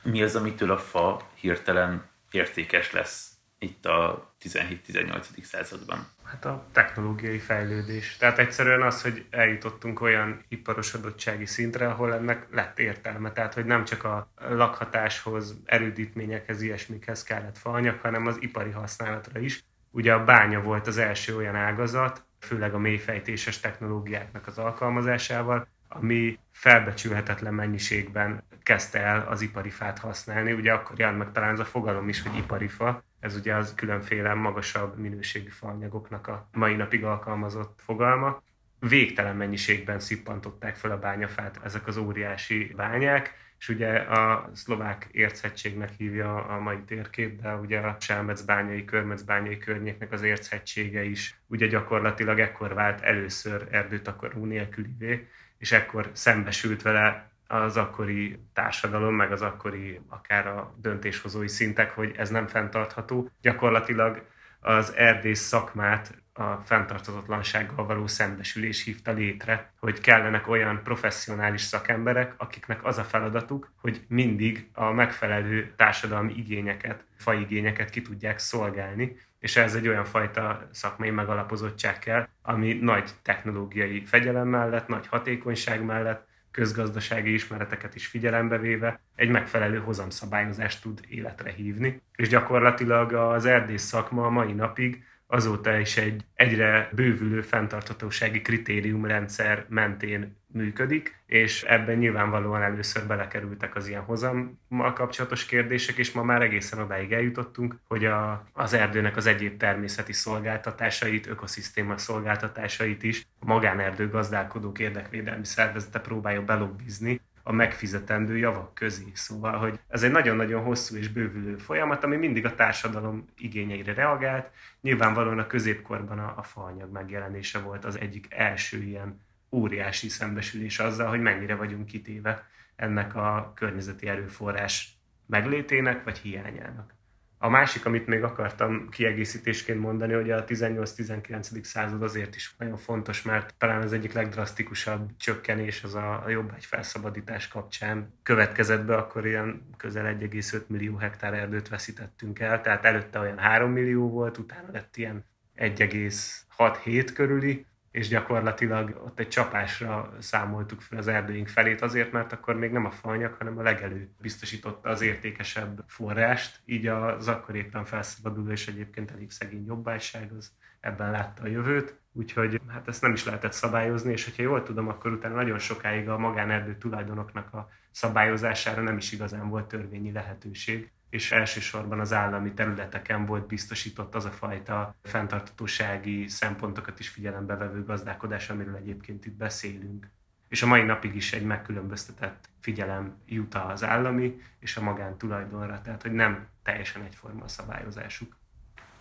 [SPEAKER 2] Mi az, amitől a fa hirtelen értékes lesz itt a 17-18. században?
[SPEAKER 3] Hát a technológiai fejlődés. Tehát egyszerűen az, hogy eljutottunk olyan iparosodottsági szintre, ahol ennek lett értelme. Tehát, hogy nem csak a lakhatáshoz, erődítményekhez, ilyesmikhez kellett faanyag, hanem az ipari használatra is. Ugye a bánya volt az első olyan ágazat, főleg a mélyfejtéses technológiáknak az alkalmazásával, ami felbecsülhetetlen mennyiségben kezdte el az ipari fát használni. Ugye akkor jelent meg talán az a fogalom is, hogy ipari fa. Ez ugye az különféle magasabb minőségű faanyagoknak a mai napig alkalmazott fogalma. Végtelen mennyiségben szippantották fel a bányafát ezek az óriási bányák, és ugye a szlovák érchegységnek hívja a mai térkép, de ugye a Selmec-bányai, Körmec-bányai környéknek az érchegysége is ugye gyakorlatilag ekkor vált először erdőtakaró nélkülivé, és ekkor szembesült vele az akkori társadalom, meg az akkori akár a döntéshozói szintek, hogy ez nem fenntartható. Gyakorlatilag az erdész szakmát a fenntartatatlansággal való szembesülés hívta létre, hogy kellenek olyan professzionális szakemberek, akiknek az a feladatuk, hogy mindig a megfelelő társadalmi igényeket, faigényeket ki tudják szolgálni, és ez egy olyan fajta szakmai megalapozottság kell, ami nagy technológiai fegyelem mellett, nagy hatékonyság mellett, közgazdasági ismereteket is figyelembe véve egy megfelelő hozamszabályozást tud életre hívni. És gyakorlatilag az erdész szakma a mai napig azóta is egy egyre bővülő fenntarthatósági kritériumrendszer mentén működik, és ebben nyilvánvalóan először belekerültek az ilyen hozammal kapcsolatos kérdések, és ma már egészen odáig eljutottunk, hogy a, az erdőnek az egyéb természeti szolgáltatásait, ökoszisztéma szolgáltatásait is a magánerdő gazdálkodók érdekvédelmi szervezete próbálja belobbizni, a megfizetendő javak közé. Szóval, hogy ez egy nagyon-nagyon hosszú és bővülő folyamat, ami mindig a társadalom igényeire reagált. Nyilvánvalóan a középkorban a, a faanyag megjelenése volt az egyik első ilyen óriási szembesülés azzal, hogy mennyire vagyunk kitéve ennek a környezeti erőforrás meglétének vagy hiányának. A másik, amit még akartam kiegészítésként mondani, hogy a 18-19. század azért is nagyon fontos, mert talán az egyik legdrasztikusabb csökkenés az a, a jobb egy felszabadítás kapcsán következett be, akkor ilyen közel 1,5 millió hektár erdőt veszítettünk el, tehát előtte olyan 3 millió volt, utána lett ilyen 1,6-7 körüli, és gyakorlatilag ott egy csapásra számoltuk fel az erdőink felét azért, mert akkor még nem a faanyag, hanem a legelő biztosította az értékesebb forrást, így az akkor éppen felszabaduló és egyébként elég szegény jobbágyság az ebben látta a jövőt, úgyhogy hát ezt nem is lehetett szabályozni, és hogyha jól tudom, akkor utána nagyon sokáig a magánerdő tulajdonoknak a szabályozására nem is igazán volt törvényi lehetőség és elsősorban az állami területeken volt biztosított az a fajta fenntartatósági szempontokat is figyelembe vevő gazdálkodás, amiről egyébként itt beszélünk. És a mai napig is egy megkülönböztetett figyelem jut az állami és a magántulajdonra, tehát hogy nem teljesen egyforma a szabályozásuk.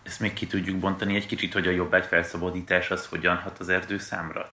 [SPEAKER 2] Ezt még ki tudjuk bontani egy kicsit, hogy a jobb egy felszabadítás az hogyan hat az erdő számra?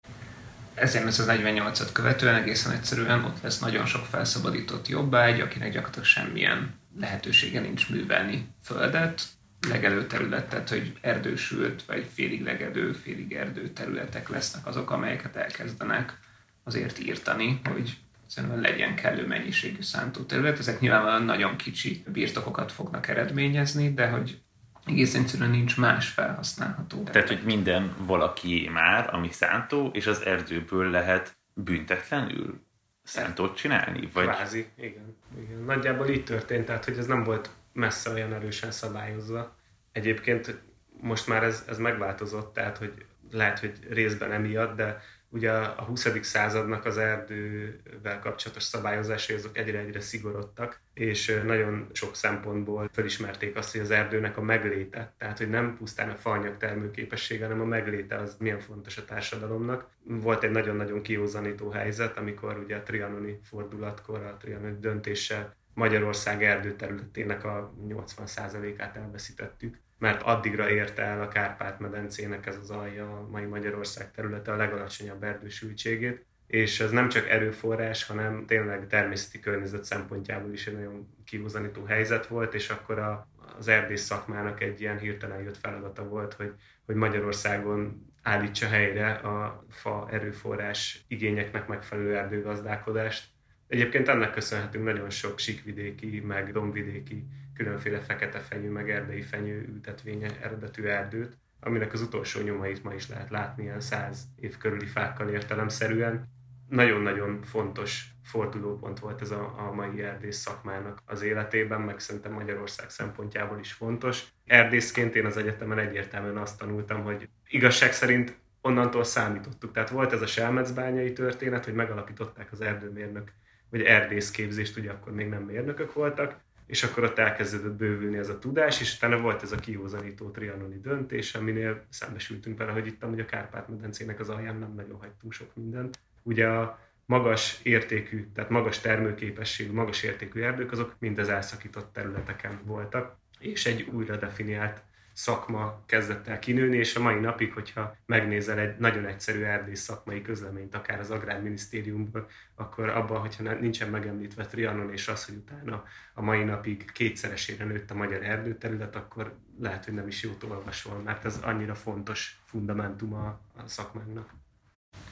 [SPEAKER 4] 1948-at követően egészen egyszerűen ott lesz nagyon sok felszabadított jobbágy, akinek gyakorlatilag semmilyen lehetősége nincs művelni földet. legelő terület, tehát hogy erdősült, vagy félig legelő, félig erdő területek lesznek azok, amelyeket elkezdenek azért írtani, hogy szerintem legyen kellő mennyiségű szántóterület. Ezek nyilvánvalóan nagyon kicsi birtokokat fognak eredményezni, de hogy egész egyszerűen nincs más felhasználható.
[SPEAKER 2] Tehát, hogy minden valaki már, ami szántó, és az erdőből lehet büntetlenül szántót csinálni?
[SPEAKER 3] Vagy... Kvázi, igen, igen. Nagyjából így történt, tehát hogy ez nem volt messze olyan erősen szabályozva. Egyébként most már ez, ez megváltozott, tehát hogy lehet, hogy részben emiatt, de ugye a 20. századnak az erdővel kapcsolatos szabályozásai azok egyre-egyre szigorodtak, és nagyon sok szempontból felismerték azt, hogy az erdőnek a megléte, tehát hogy nem pusztán a faanyag termőképessége, hanem a megléte az milyen fontos a társadalomnak. Volt egy nagyon-nagyon kiózanító helyzet, amikor ugye a trianoni fordulatkor, a trianoni döntéssel Magyarország erdőterületének a 80%-át elveszítettük mert addigra érte el a Kárpát-medencének ez az alja, a mai Magyarország területe a legalacsonyabb erdősültségét, és ez nem csak erőforrás, hanem tényleg természeti környezet szempontjából is egy nagyon kihúzanító helyzet volt, és akkor a, az erdész szakmának egy ilyen hirtelen jött feladata volt, hogy, hogy Magyarországon állítsa helyre a fa erőforrás igényeknek megfelelő erdőgazdálkodást. Egyébként ennek köszönhetünk nagyon sok sikvidéki, meg dombvidéki különféle fekete fenyő, meg erdei fenyő ültetvénye eredetű erdőt, aminek az utolsó nyomait ma is lehet látni ilyen száz év körüli fákkal értelemszerűen. Nagyon-nagyon fontos fordulópont volt ez a, a mai erdész szakmának az életében, meg szerintem Magyarország szempontjából is fontos. Erdészként én az egyetemen egyértelműen azt tanultam, hogy igazság szerint onnantól számítottuk. Tehát volt ez a selmecbányai történet, hogy megalapították az erdőmérnök, vagy erdészképzést, ugye akkor még nem mérnökök voltak, és akkor ott elkezdődött bővülni ez a tudás, és utána volt ez a kiózanító trianoni döntés, aminél szembesültünk vele, hogy itt amúgy a Kárpát-medencének az alján nem nagyon hagytunk sok mindent. Ugye a magas értékű, tehát magas termőképességű, magas értékű erdők, azok mind az elszakított területeken voltak, és egy újra definiált szakma kezdett el kinőni, és a mai napig, hogyha megnézel egy nagyon egyszerű erdész szakmai közleményt, akár az Agrárminisztériumból, akkor abban, hogyha nincsen megemlítve Trianon, és az, hogy utána a mai napig kétszeresére nőtt a magyar erdőterület, akkor lehet, hogy nem is jót olvasol, mert ez annyira fontos fundamentum a, szakmának.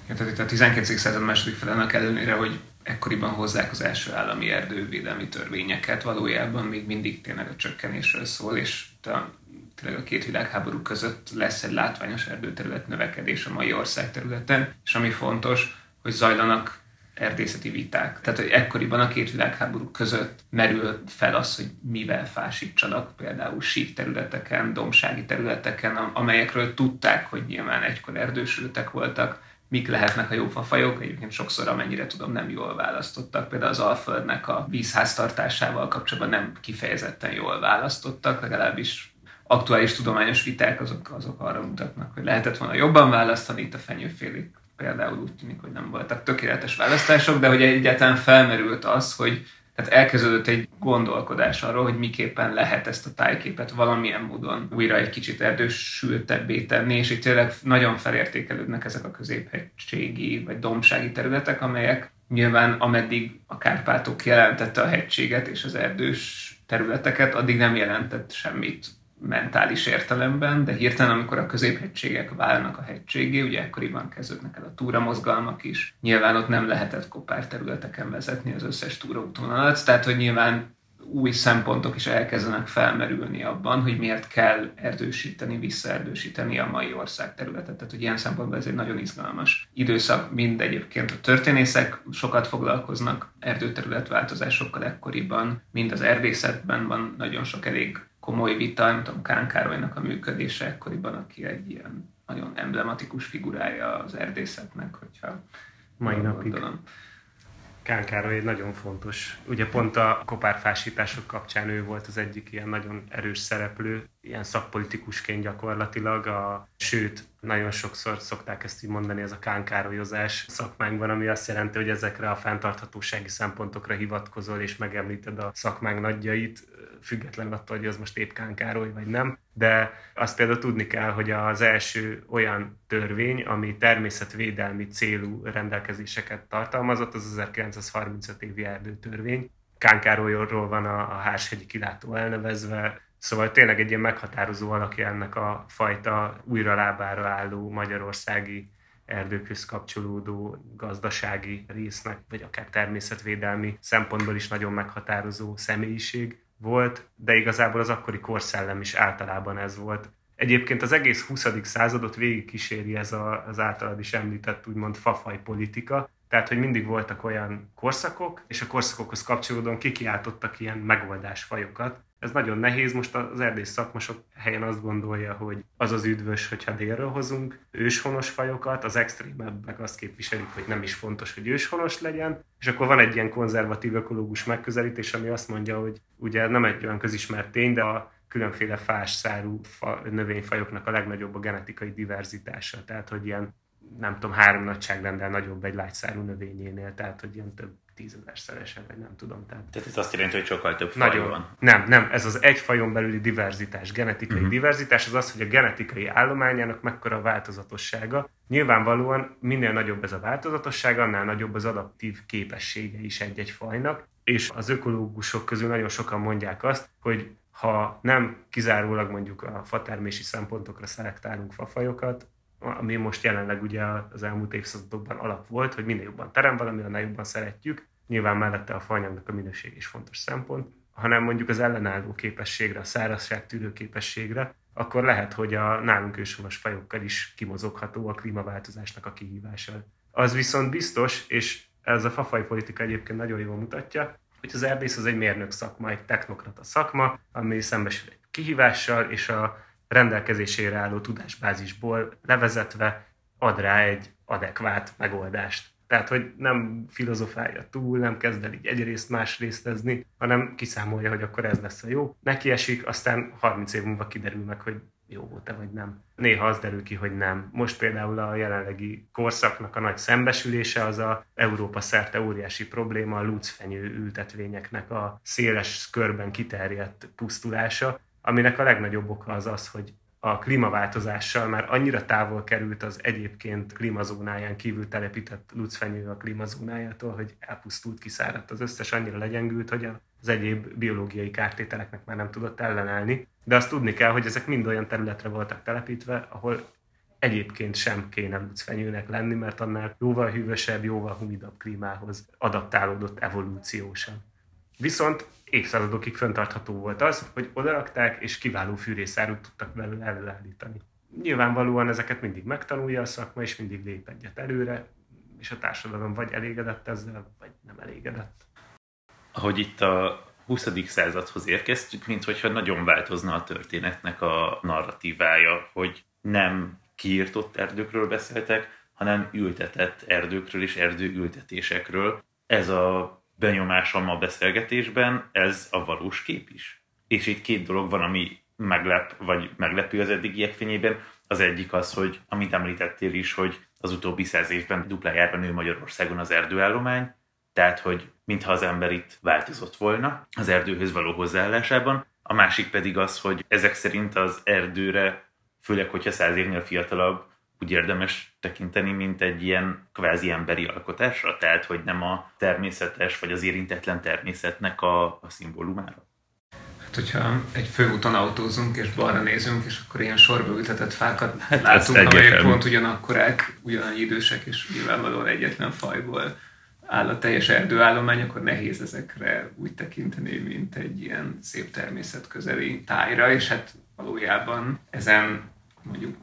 [SPEAKER 4] Ja, tehát itt a 19. század második felának ellenére, hogy ekkoriban hozzák az első állami erdővédelmi törvényeket, valójában még mindig tényleg a csökkenésről szól, és a tényleg a két világháború között lesz egy látványos erdőterület növekedés a mai ország területen, és ami fontos, hogy zajlanak erdészeti viták. Tehát, hogy ekkoriban a két világháború között merül fel az, hogy mivel fásítsanak például sík területeken, domsági területeken, amelyekről tudták, hogy nyilván egykor erdősültek voltak, mik lehetnek a jó fafajok, egyébként sokszor amennyire tudom nem jól választottak. Például az Alföldnek a vízháztartásával kapcsolatban nem kifejezetten jól választottak, legalábbis aktuális tudományos viták azok, azok arra mutatnak, hogy lehetett volna jobban választani, itt a fenyőfélék például úgy tűnik, hogy nem voltak tökéletes választások, de hogy egyáltalán felmerült az, hogy tehát elkezdődött egy gondolkodás arról, hogy miképpen lehet ezt a tájképet valamilyen módon újra egy kicsit erdősültebbé tenni, és itt tényleg nagyon felértékelődnek ezek a középhegységi vagy dombsági területek, amelyek nyilván ameddig a Kárpátok jelentette a hegységet és az erdős területeket, addig nem jelentett semmit mentális értelemben, de hirtelen, amikor a középhegységek válnak a hegységé, ugye ekkoriban kezdődnek el a túramozgalmak is, nyilván ott nem lehetett kopár területeken vezetni az összes túraútvonalat, tehát hogy nyilván új szempontok is elkezdenek felmerülni abban, hogy miért kell erdősíteni, visszaerdősíteni a mai ország területet. Tehát, hogy ilyen szempontból ez egy nagyon izgalmas időszak, mind egyébként a történészek sokat foglalkoznak erdőterületváltozásokkal ekkoriban, mind az erdészetben van nagyon sok elég komoly vita, nem tudom, Kán Károlynak a működése ekkoriban, aki egy ilyen nagyon emblematikus figurája az erdészetnek, hogyha
[SPEAKER 3] mai napig. Gondolom. Kán Károly egy nagyon fontos, ugye pont a kopárfásítások kapcsán ő volt az egyik ilyen nagyon erős szereplő, ilyen szakpolitikusként gyakorlatilag, a, sőt, nagyon sokszor szokták ezt így mondani, ez a kánkárolyozás szakmánkban, ami azt jelenti, hogy ezekre a fenntarthatósági szempontokra hivatkozol és megemlíted a szakmánk nagyjait, függetlenül attól, hogy az most épp Kán Károly vagy nem, de azt például tudni kell, hogy az első olyan törvény, ami természetvédelmi célú rendelkezéseket tartalmazott, az 1935 évi erdőtörvény. Kán Károlyról van a, a Hárshegyi kilátó elnevezve, Szóval tényleg egy ilyen meghatározó alakja ennek a fajta újra lábára álló magyarországi erdőkhöz kapcsolódó gazdasági résznek, vagy akár természetvédelmi szempontból is nagyon meghatározó személyiség volt, de igazából az akkori korszellem is általában ez volt. Egyébként az egész 20. századot végig kíséri ez a, az általad is említett úgymond fafaj politika, tehát, hogy mindig voltak olyan korszakok, és a korszakokhoz kapcsolódóan kikiáltottak ilyen megoldásfajokat, ez nagyon nehéz. Most az erdész szakmasok helyen azt gondolja, hogy az az üdvös, hogyha délről hozunk őshonos fajokat, az extrémebbek azt képviselik, hogy nem is fontos, hogy őshonos legyen, és akkor van egy ilyen konzervatív ökológus megközelítés, ami azt mondja, hogy ugye nem egy olyan közismert tény, de a különféle fás szárú fa, növényfajoknak a legnagyobb a genetikai diverzitása. Tehát, hogy ilyen nem tudom, három nagyságrendel nagyobb egy lágyszárú növényénél, tehát hogy ilyen több tízezerszeresen, vagy nem tudom.
[SPEAKER 2] Tehát, tehát ez azt jelenti, hogy sokkal több faj nagyon, van.
[SPEAKER 3] Nem, nem, ez az egy fajon belüli diverzitás, genetikai uh-huh. diverzitás, az az, hogy a genetikai állományának mekkora a változatossága. Nyilvánvalóan minél nagyobb ez a változatosság, annál nagyobb az adaptív képessége is egy-egy fajnak, és az ökológusok közül nagyon sokan mondják azt, hogy ha nem kizárólag mondjuk a fatermési szempontokra szelektálunk fafajokat, ami most jelenleg ugye az elmúlt évszázadokban alap volt, hogy minél jobban terem valami, annál jobban szeretjük. Nyilván mellette a fajanyagnak a minőség is fontos szempont, hanem mondjuk az ellenálló képességre, a szárazság tűrő képességre, akkor lehet, hogy a nálunk őshonos fajokkal is kimozogható a klímaváltozásnak a kihívása. Az viszont biztos, és ez a fafaj politika egyébként nagyon jól mutatja, hogy az erdész az egy mérnök szakma, egy technokrata szakma, ami szembesül egy kihívással, és a rendelkezésére álló tudásbázisból levezetve ad rá egy adekvát megoldást. Tehát, hogy nem filozofálja túl, nem kezd el így egyrészt más részlezni, hanem kiszámolja, hogy akkor ez lesz a jó. Neki esik, aztán 30 év múlva kiderül meg, hogy jó volt-e vagy nem. Néha az derül ki, hogy nem. Most például a jelenlegi korszaknak a nagy szembesülése az a Európa szerte óriási probléma a lucfenyő ültetvényeknek a széles körben kiterjedt pusztulása, aminek a legnagyobb oka az az, hogy a klímaváltozással már annyira távol került az egyébként klímazónáján kívül telepített lucfenyő a klímazónájától, hogy elpusztult, kiszáradt az összes, annyira legyengült, hogy az egyéb biológiai kártételeknek már nem tudott ellenállni. De azt tudni kell, hogy ezek mind olyan területre voltak telepítve, ahol egyébként sem kéne lucfenyőnek lenni, mert annál jóval hűvösebb, jóval humidabb klímához adaptálódott evolúciósan. Viszont évszázadokig föntartható volt az, hogy odarakták, és kiváló fűrészárút tudtak belőle előállítani. Nyilvánvalóan ezeket mindig megtanulja a szakma, és mindig lép egyet előre, és a társadalom vagy elégedett ezzel, vagy nem elégedett.
[SPEAKER 2] Ahogy itt a 20. századhoz érkeztük, mint hogyha nagyon változna a történetnek a narratívája, hogy nem kiirtott erdőkről beszéltek, hanem ültetett erdőkről és erdőültetésekről. Ez a benyomásom a beszélgetésben, ez a valós kép is. És itt két dolog van, ami meglep, vagy meglepő az eddigiek fényében. Az egyik az, hogy amit említettél is, hogy az utóbbi száz évben duplájára nő Magyarországon az erdőállomány, tehát, hogy mintha az ember itt változott volna az erdőhöz való hozzáállásában. A másik pedig az, hogy ezek szerint az erdőre, főleg, hogyha száz évnél fiatalabb, úgy érdemes tekinteni, mint egy ilyen kvázi emberi alkotásra, tehát hogy nem a természetes vagy az érintetlen természetnek a, a szimbólumára.
[SPEAKER 4] Hát, hogyha egy főúton autózunk, és balra nézünk, és akkor ilyen sorba ültetett fákat hát látunk, amelyek pont ugyanakkorák, ugyanannyi idősek, és nyilvánvalóan egyetlen fajból áll a teljes erdőállomány, akkor nehéz ezekre úgy tekinteni, mint egy ilyen szép természetközeli tájra, és hát valójában ezen mondjuk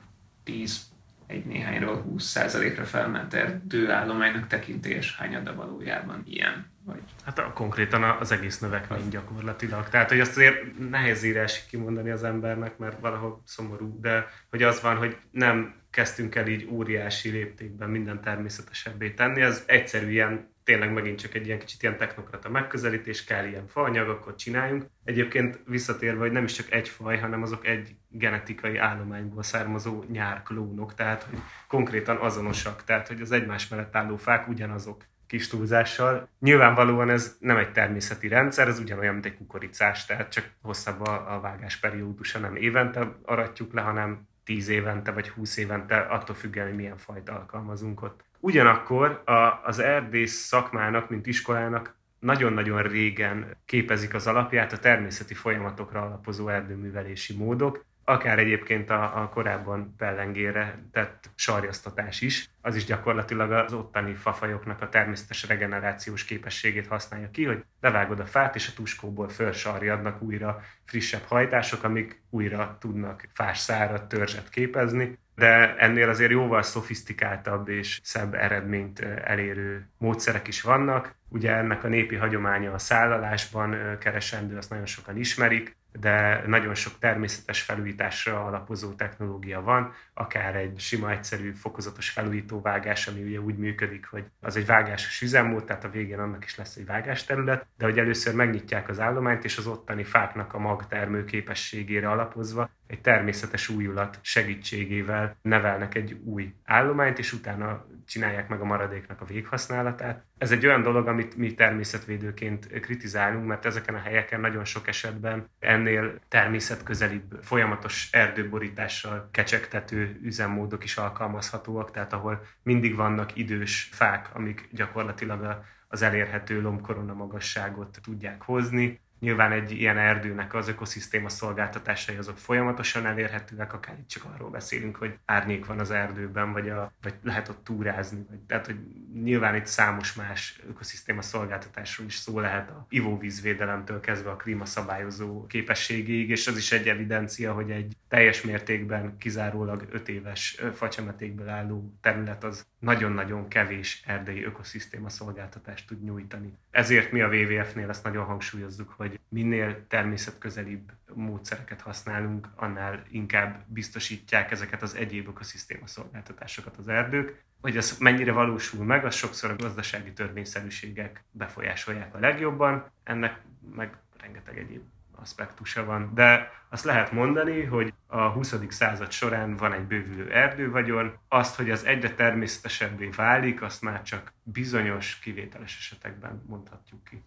[SPEAKER 4] 10 egy néhányról 20%-ra felment erdőállománynak tekintés hányada valójában ilyen? Vagy?
[SPEAKER 3] Hát a, konkrétan az egész növekmény gyakorlatilag. Tehát, hogy azt azért nehéz írásig kimondani az embernek, mert valahol szomorú, de hogy az van, hogy nem kezdtünk el így óriási léptékben minden természetesebbé tenni, az egyszerű ilyen tényleg megint csak egy ilyen kicsit ilyen technokrata megközelítés, kell ilyen faanyag, akkor csináljunk. Egyébként visszatérve, hogy nem is csak egy faj, hanem azok egy genetikai állományból származó nyárklónok, tehát hogy konkrétan azonosak, tehát hogy az egymás mellett álló fák ugyanazok kis túlzással. Nyilvánvalóan ez nem egy természeti rendszer, ez ugyanolyan, mint egy kukoricás, tehát csak hosszabb a, a vágás periódusa, nem évente aratjuk le, hanem 10 évente vagy 20 évente, attól függően, hogy milyen fajt alkalmazunk ott. Ugyanakkor a, az erdész szakmának, mint iskolának nagyon-nagyon régen képezik az alapját a természeti folyamatokra alapozó erdőművelési módok, akár egyébként a, a korábban pellengére tett sarjasztatás is, az is gyakorlatilag az ottani fafajoknak a természetes regenerációs képességét használja ki, hogy levágod a fát, és a tuskóból fölsarjadnak újra frissebb hajtások, amik újra tudnak fás szárat, törzset képezni, de ennél azért jóval szofisztikáltabb és szebb eredményt elérő módszerek is vannak. Ugye ennek a népi hagyománya a szállalásban keresendő, azt nagyon sokan ismerik, de nagyon sok természetes felújításra alapozó technológia van, akár egy sima, egyszerű, fokozatos felújító vágás, ami ugye úgy működik, hogy az egy vágásos üzemmód, tehát a végén annak is lesz egy vágásterület, de hogy először megnyitják az állományt, és az ottani fáknak a magtermő képességére alapozva egy természetes újulat segítségével nevelnek egy új állományt, és utána csinálják meg a maradéknak a véghasználatát. Ez egy olyan dolog, amit mi természetvédőként kritizálunk, mert ezeken a helyeken nagyon sok esetben ennél természetközelibb, folyamatos erdőborítással kecsegtető üzemmódok is alkalmazhatóak, tehát ahol mindig vannak idős fák, amik gyakorlatilag az elérhető lombkorona magasságot tudják hozni, Nyilván egy ilyen erdőnek az ökoszisztéma szolgáltatásai azok folyamatosan elérhetőek, akár itt csak arról beszélünk, hogy árnyék van az erdőben, vagy, a, vagy lehet ott túrázni. Vagy, tehát, hogy nyilván itt számos más ökoszisztéma szolgáltatásról is szó lehet a ivóvízvédelemtől kezdve a klímaszabályozó képességéig, és az is egy evidencia, hogy egy teljes mértékben kizárólag 5 éves facsemetékből álló terület az nagyon-nagyon kevés erdei ökoszisztéma szolgáltatást tud nyújtani. Ezért mi a WWF-nél ezt nagyon hangsúlyozzuk, hogy minél természetközelibb módszereket használunk, annál inkább biztosítják ezeket az egyéb ökoszisztéma szolgáltatásokat az erdők. Hogy ez mennyire valósul meg, az sokszor a gazdasági törvényszerűségek befolyásolják a legjobban, ennek meg rengeteg egyéb aspektusa van. De azt lehet mondani, hogy a 20. század során van egy bővülő erdővagyon, azt, hogy az egyre természetesebbé válik, azt már csak bizonyos kivételes esetekben mondhatjuk ki.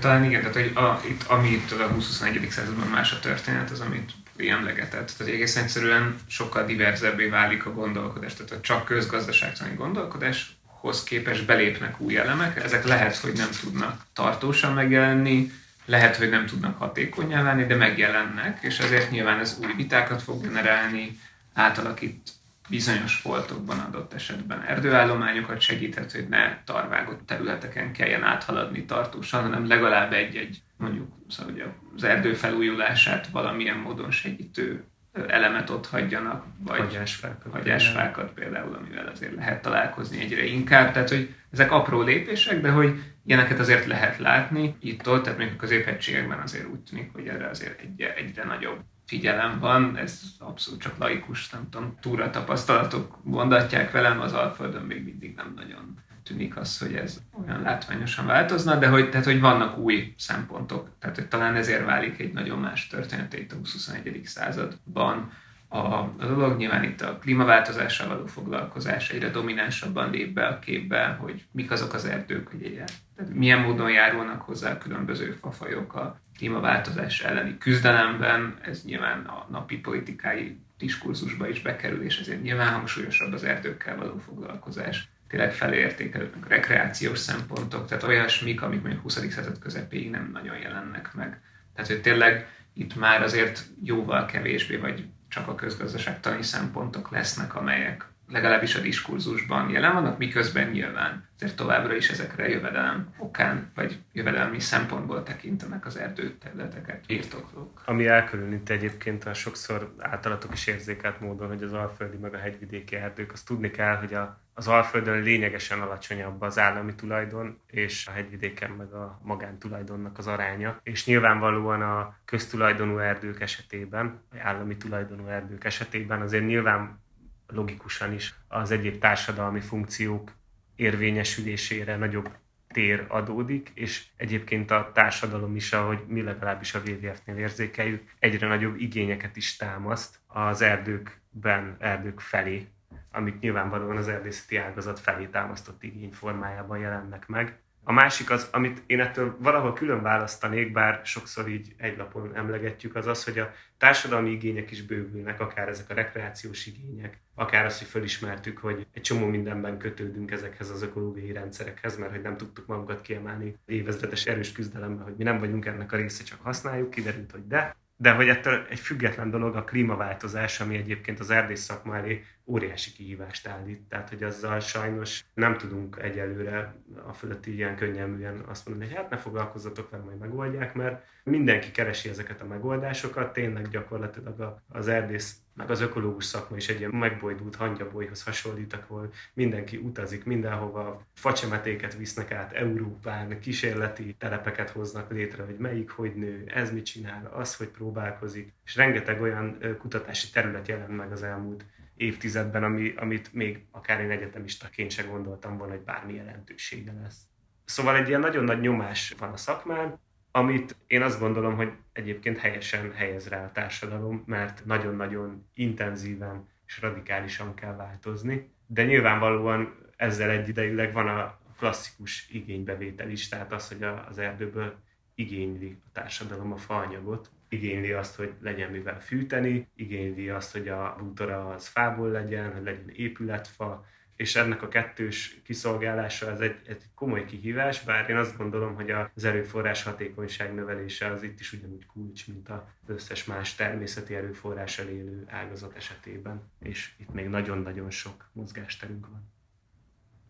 [SPEAKER 4] Talán igen, tehát hogy a, itt, ami itt a 20-21. században más a történet, az amit emlegetett. Tehát egész egyszerűen sokkal diverzebbé válik a gondolkodás. Tehát a csak közgazdaságtani gondolkodáshoz képest belépnek új elemek. Ezek lehet, hogy nem tudnak tartósan megjelenni, lehet, hogy nem tudnak hatékonyá válni, de megjelennek, és ezért nyilván ez új vitákat fog generálni, átalakít bizonyos foltokban adott esetben erdőállományokat segíthet, hogy ne tarvágott területeken kelljen áthaladni tartósan, hanem legalább egy-egy mondjuk szóval, az erdő felújulását valamilyen módon segítő elemet ott hagyjanak, vagy
[SPEAKER 3] hagyásfákat,
[SPEAKER 4] hagyásfákat például, amivel azért lehet találkozni egyre inkább. Tehát, hogy ezek apró lépések, de hogy ilyeneket azért lehet látni itt-ott, tehát még a középhegységekben azért úgy tűnik, hogy erre azért egyre, egyre nagyobb figyelem van, ez abszolút csak laikus, nem tudom, túra tapasztalatok mondatják velem, az Alföldön még mindig nem nagyon tűnik az, hogy ez olyan látványosan változna, de hogy, tehát, hogy vannak új szempontok. Tehát, hogy talán ezért válik egy nagyon más története itt a 21. században, a, a dolog. Nyilván itt a klímaváltozással való foglalkozás egyre dominánsabban lép be a képbe, hogy mik azok az erdők, hogy egyre, tehát milyen módon járulnak hozzá a különböző fafajok a klímaváltozás elleni küzdelemben. Ez nyilván a napi politikai diskurzusba is bekerül, és ezért nyilván hangsúlyosabb az erdőkkel való foglalkozás tényleg felértékelődnek rekreációs szempontok, tehát olyasmik, amik mondjuk 20. század közepéig nem nagyon jelennek meg. Tehát, hogy tényleg itt már azért jóval kevésbé, vagy csak a közgazdaságtani szempontok lesznek, amelyek legalábbis a diskurzusban jelen vannak, miközben nyilván azért továbbra is ezekre jövedelem okán, vagy jövedelmi szempontból tekintenek az erdőterületeket birtoklók.
[SPEAKER 3] Ami elkülönít egyébként a sokszor általatok is érzékelt módon, hogy az alföldi meg a hegyvidéki erdők, azt tudni kell, hogy a, az alföldön lényegesen alacsonyabb az állami tulajdon, és a hegyvidéken meg a magántulajdonnak az aránya. És nyilvánvalóan a köztulajdonú erdők esetében, vagy állami tulajdonú erdők esetében azért nyilván logikusan is az egyéb társadalmi funkciók érvényesülésére nagyobb tér adódik, és egyébként a társadalom is, ahogy mi legalábbis a WWF-nél érzékeljük, egyre nagyobb igényeket is támaszt az erdőkben, erdők felé, amik nyilvánvalóan az erdészeti ágazat felé támasztott igény formájában jelennek meg. A másik az, amit én ettől valahol külön választanék, bár sokszor így egy lapon emlegetjük, az az, hogy a társadalmi igények is bővülnek, akár ezek a rekreációs igények, akár az, hogy fölismertük, hogy egy csomó mindenben kötődünk ezekhez az ökológiai rendszerekhez, mert hogy nem tudtuk magunkat kiemelni évezredes erős küzdelemben, hogy mi nem vagyunk ennek a része, csak használjuk, kiderült, hogy de. De hogy ettől egy független dolog a klímaváltozás, ami egyébként az erdész szakma elé óriási kihívást állít. Tehát, hogy azzal sajnos nem tudunk egyelőre a fölötti ilyen könnyelműen azt mondani, hogy hát ne foglalkozzatok vele, majd megoldják, mert mindenki keresi ezeket a megoldásokat, tényleg gyakorlatilag az erdész meg az ökológus szakma is egy ilyen megbojdult hangyabolyhoz hasonlít, ahol mindenki utazik mindenhova, facsemetéket visznek át Európán, kísérleti telepeket hoznak létre, hogy melyik hogy nő, ez mit csinál, az hogy próbálkozik, és rengeteg olyan kutatási terület jelent meg az elmúlt évtizedben, ami, amit még akár én egyetemistaként se gondoltam volna, hogy bármi jelentősége lesz. Szóval egy ilyen nagyon nagy nyomás van a szakmán, amit én azt gondolom, hogy egyébként helyesen helyez rá a társadalom, mert nagyon-nagyon intenzíven és radikálisan kell változni. De nyilvánvalóan ezzel egyidejűleg van a klasszikus igénybevétel is, tehát az, hogy az erdőből igényli a társadalom a faanyagot, igényli azt, hogy legyen mivel fűteni, igényli azt, hogy a bútora az fából legyen, hogy legyen épületfa, és ennek a kettős kiszolgálása az egy, egy komoly kihívás, bár én azt gondolom, hogy az erőforrás hatékonyság növelése az itt is ugyanúgy kulcs, mint az összes más természeti erőforrással élő ágazat esetében, és itt még nagyon-nagyon sok mozgásterünk van.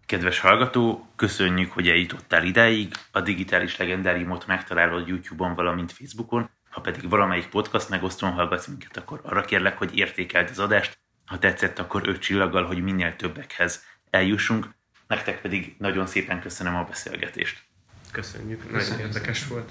[SPEAKER 2] Kedves hallgató, köszönjük, hogy eljutottál idáig. A digitális legendáriumot megtalálod YouTube-on, valamint Facebookon. Ha pedig valamelyik podcast megosztón hallgatsz minket, akkor arra kérlek, hogy értékeld az adást, ha tetszett, akkor öt csillaggal, hogy minél többekhez eljussunk. Nektek pedig nagyon szépen köszönöm a beszélgetést.
[SPEAKER 3] Köszönjük, nagyon érdekes volt.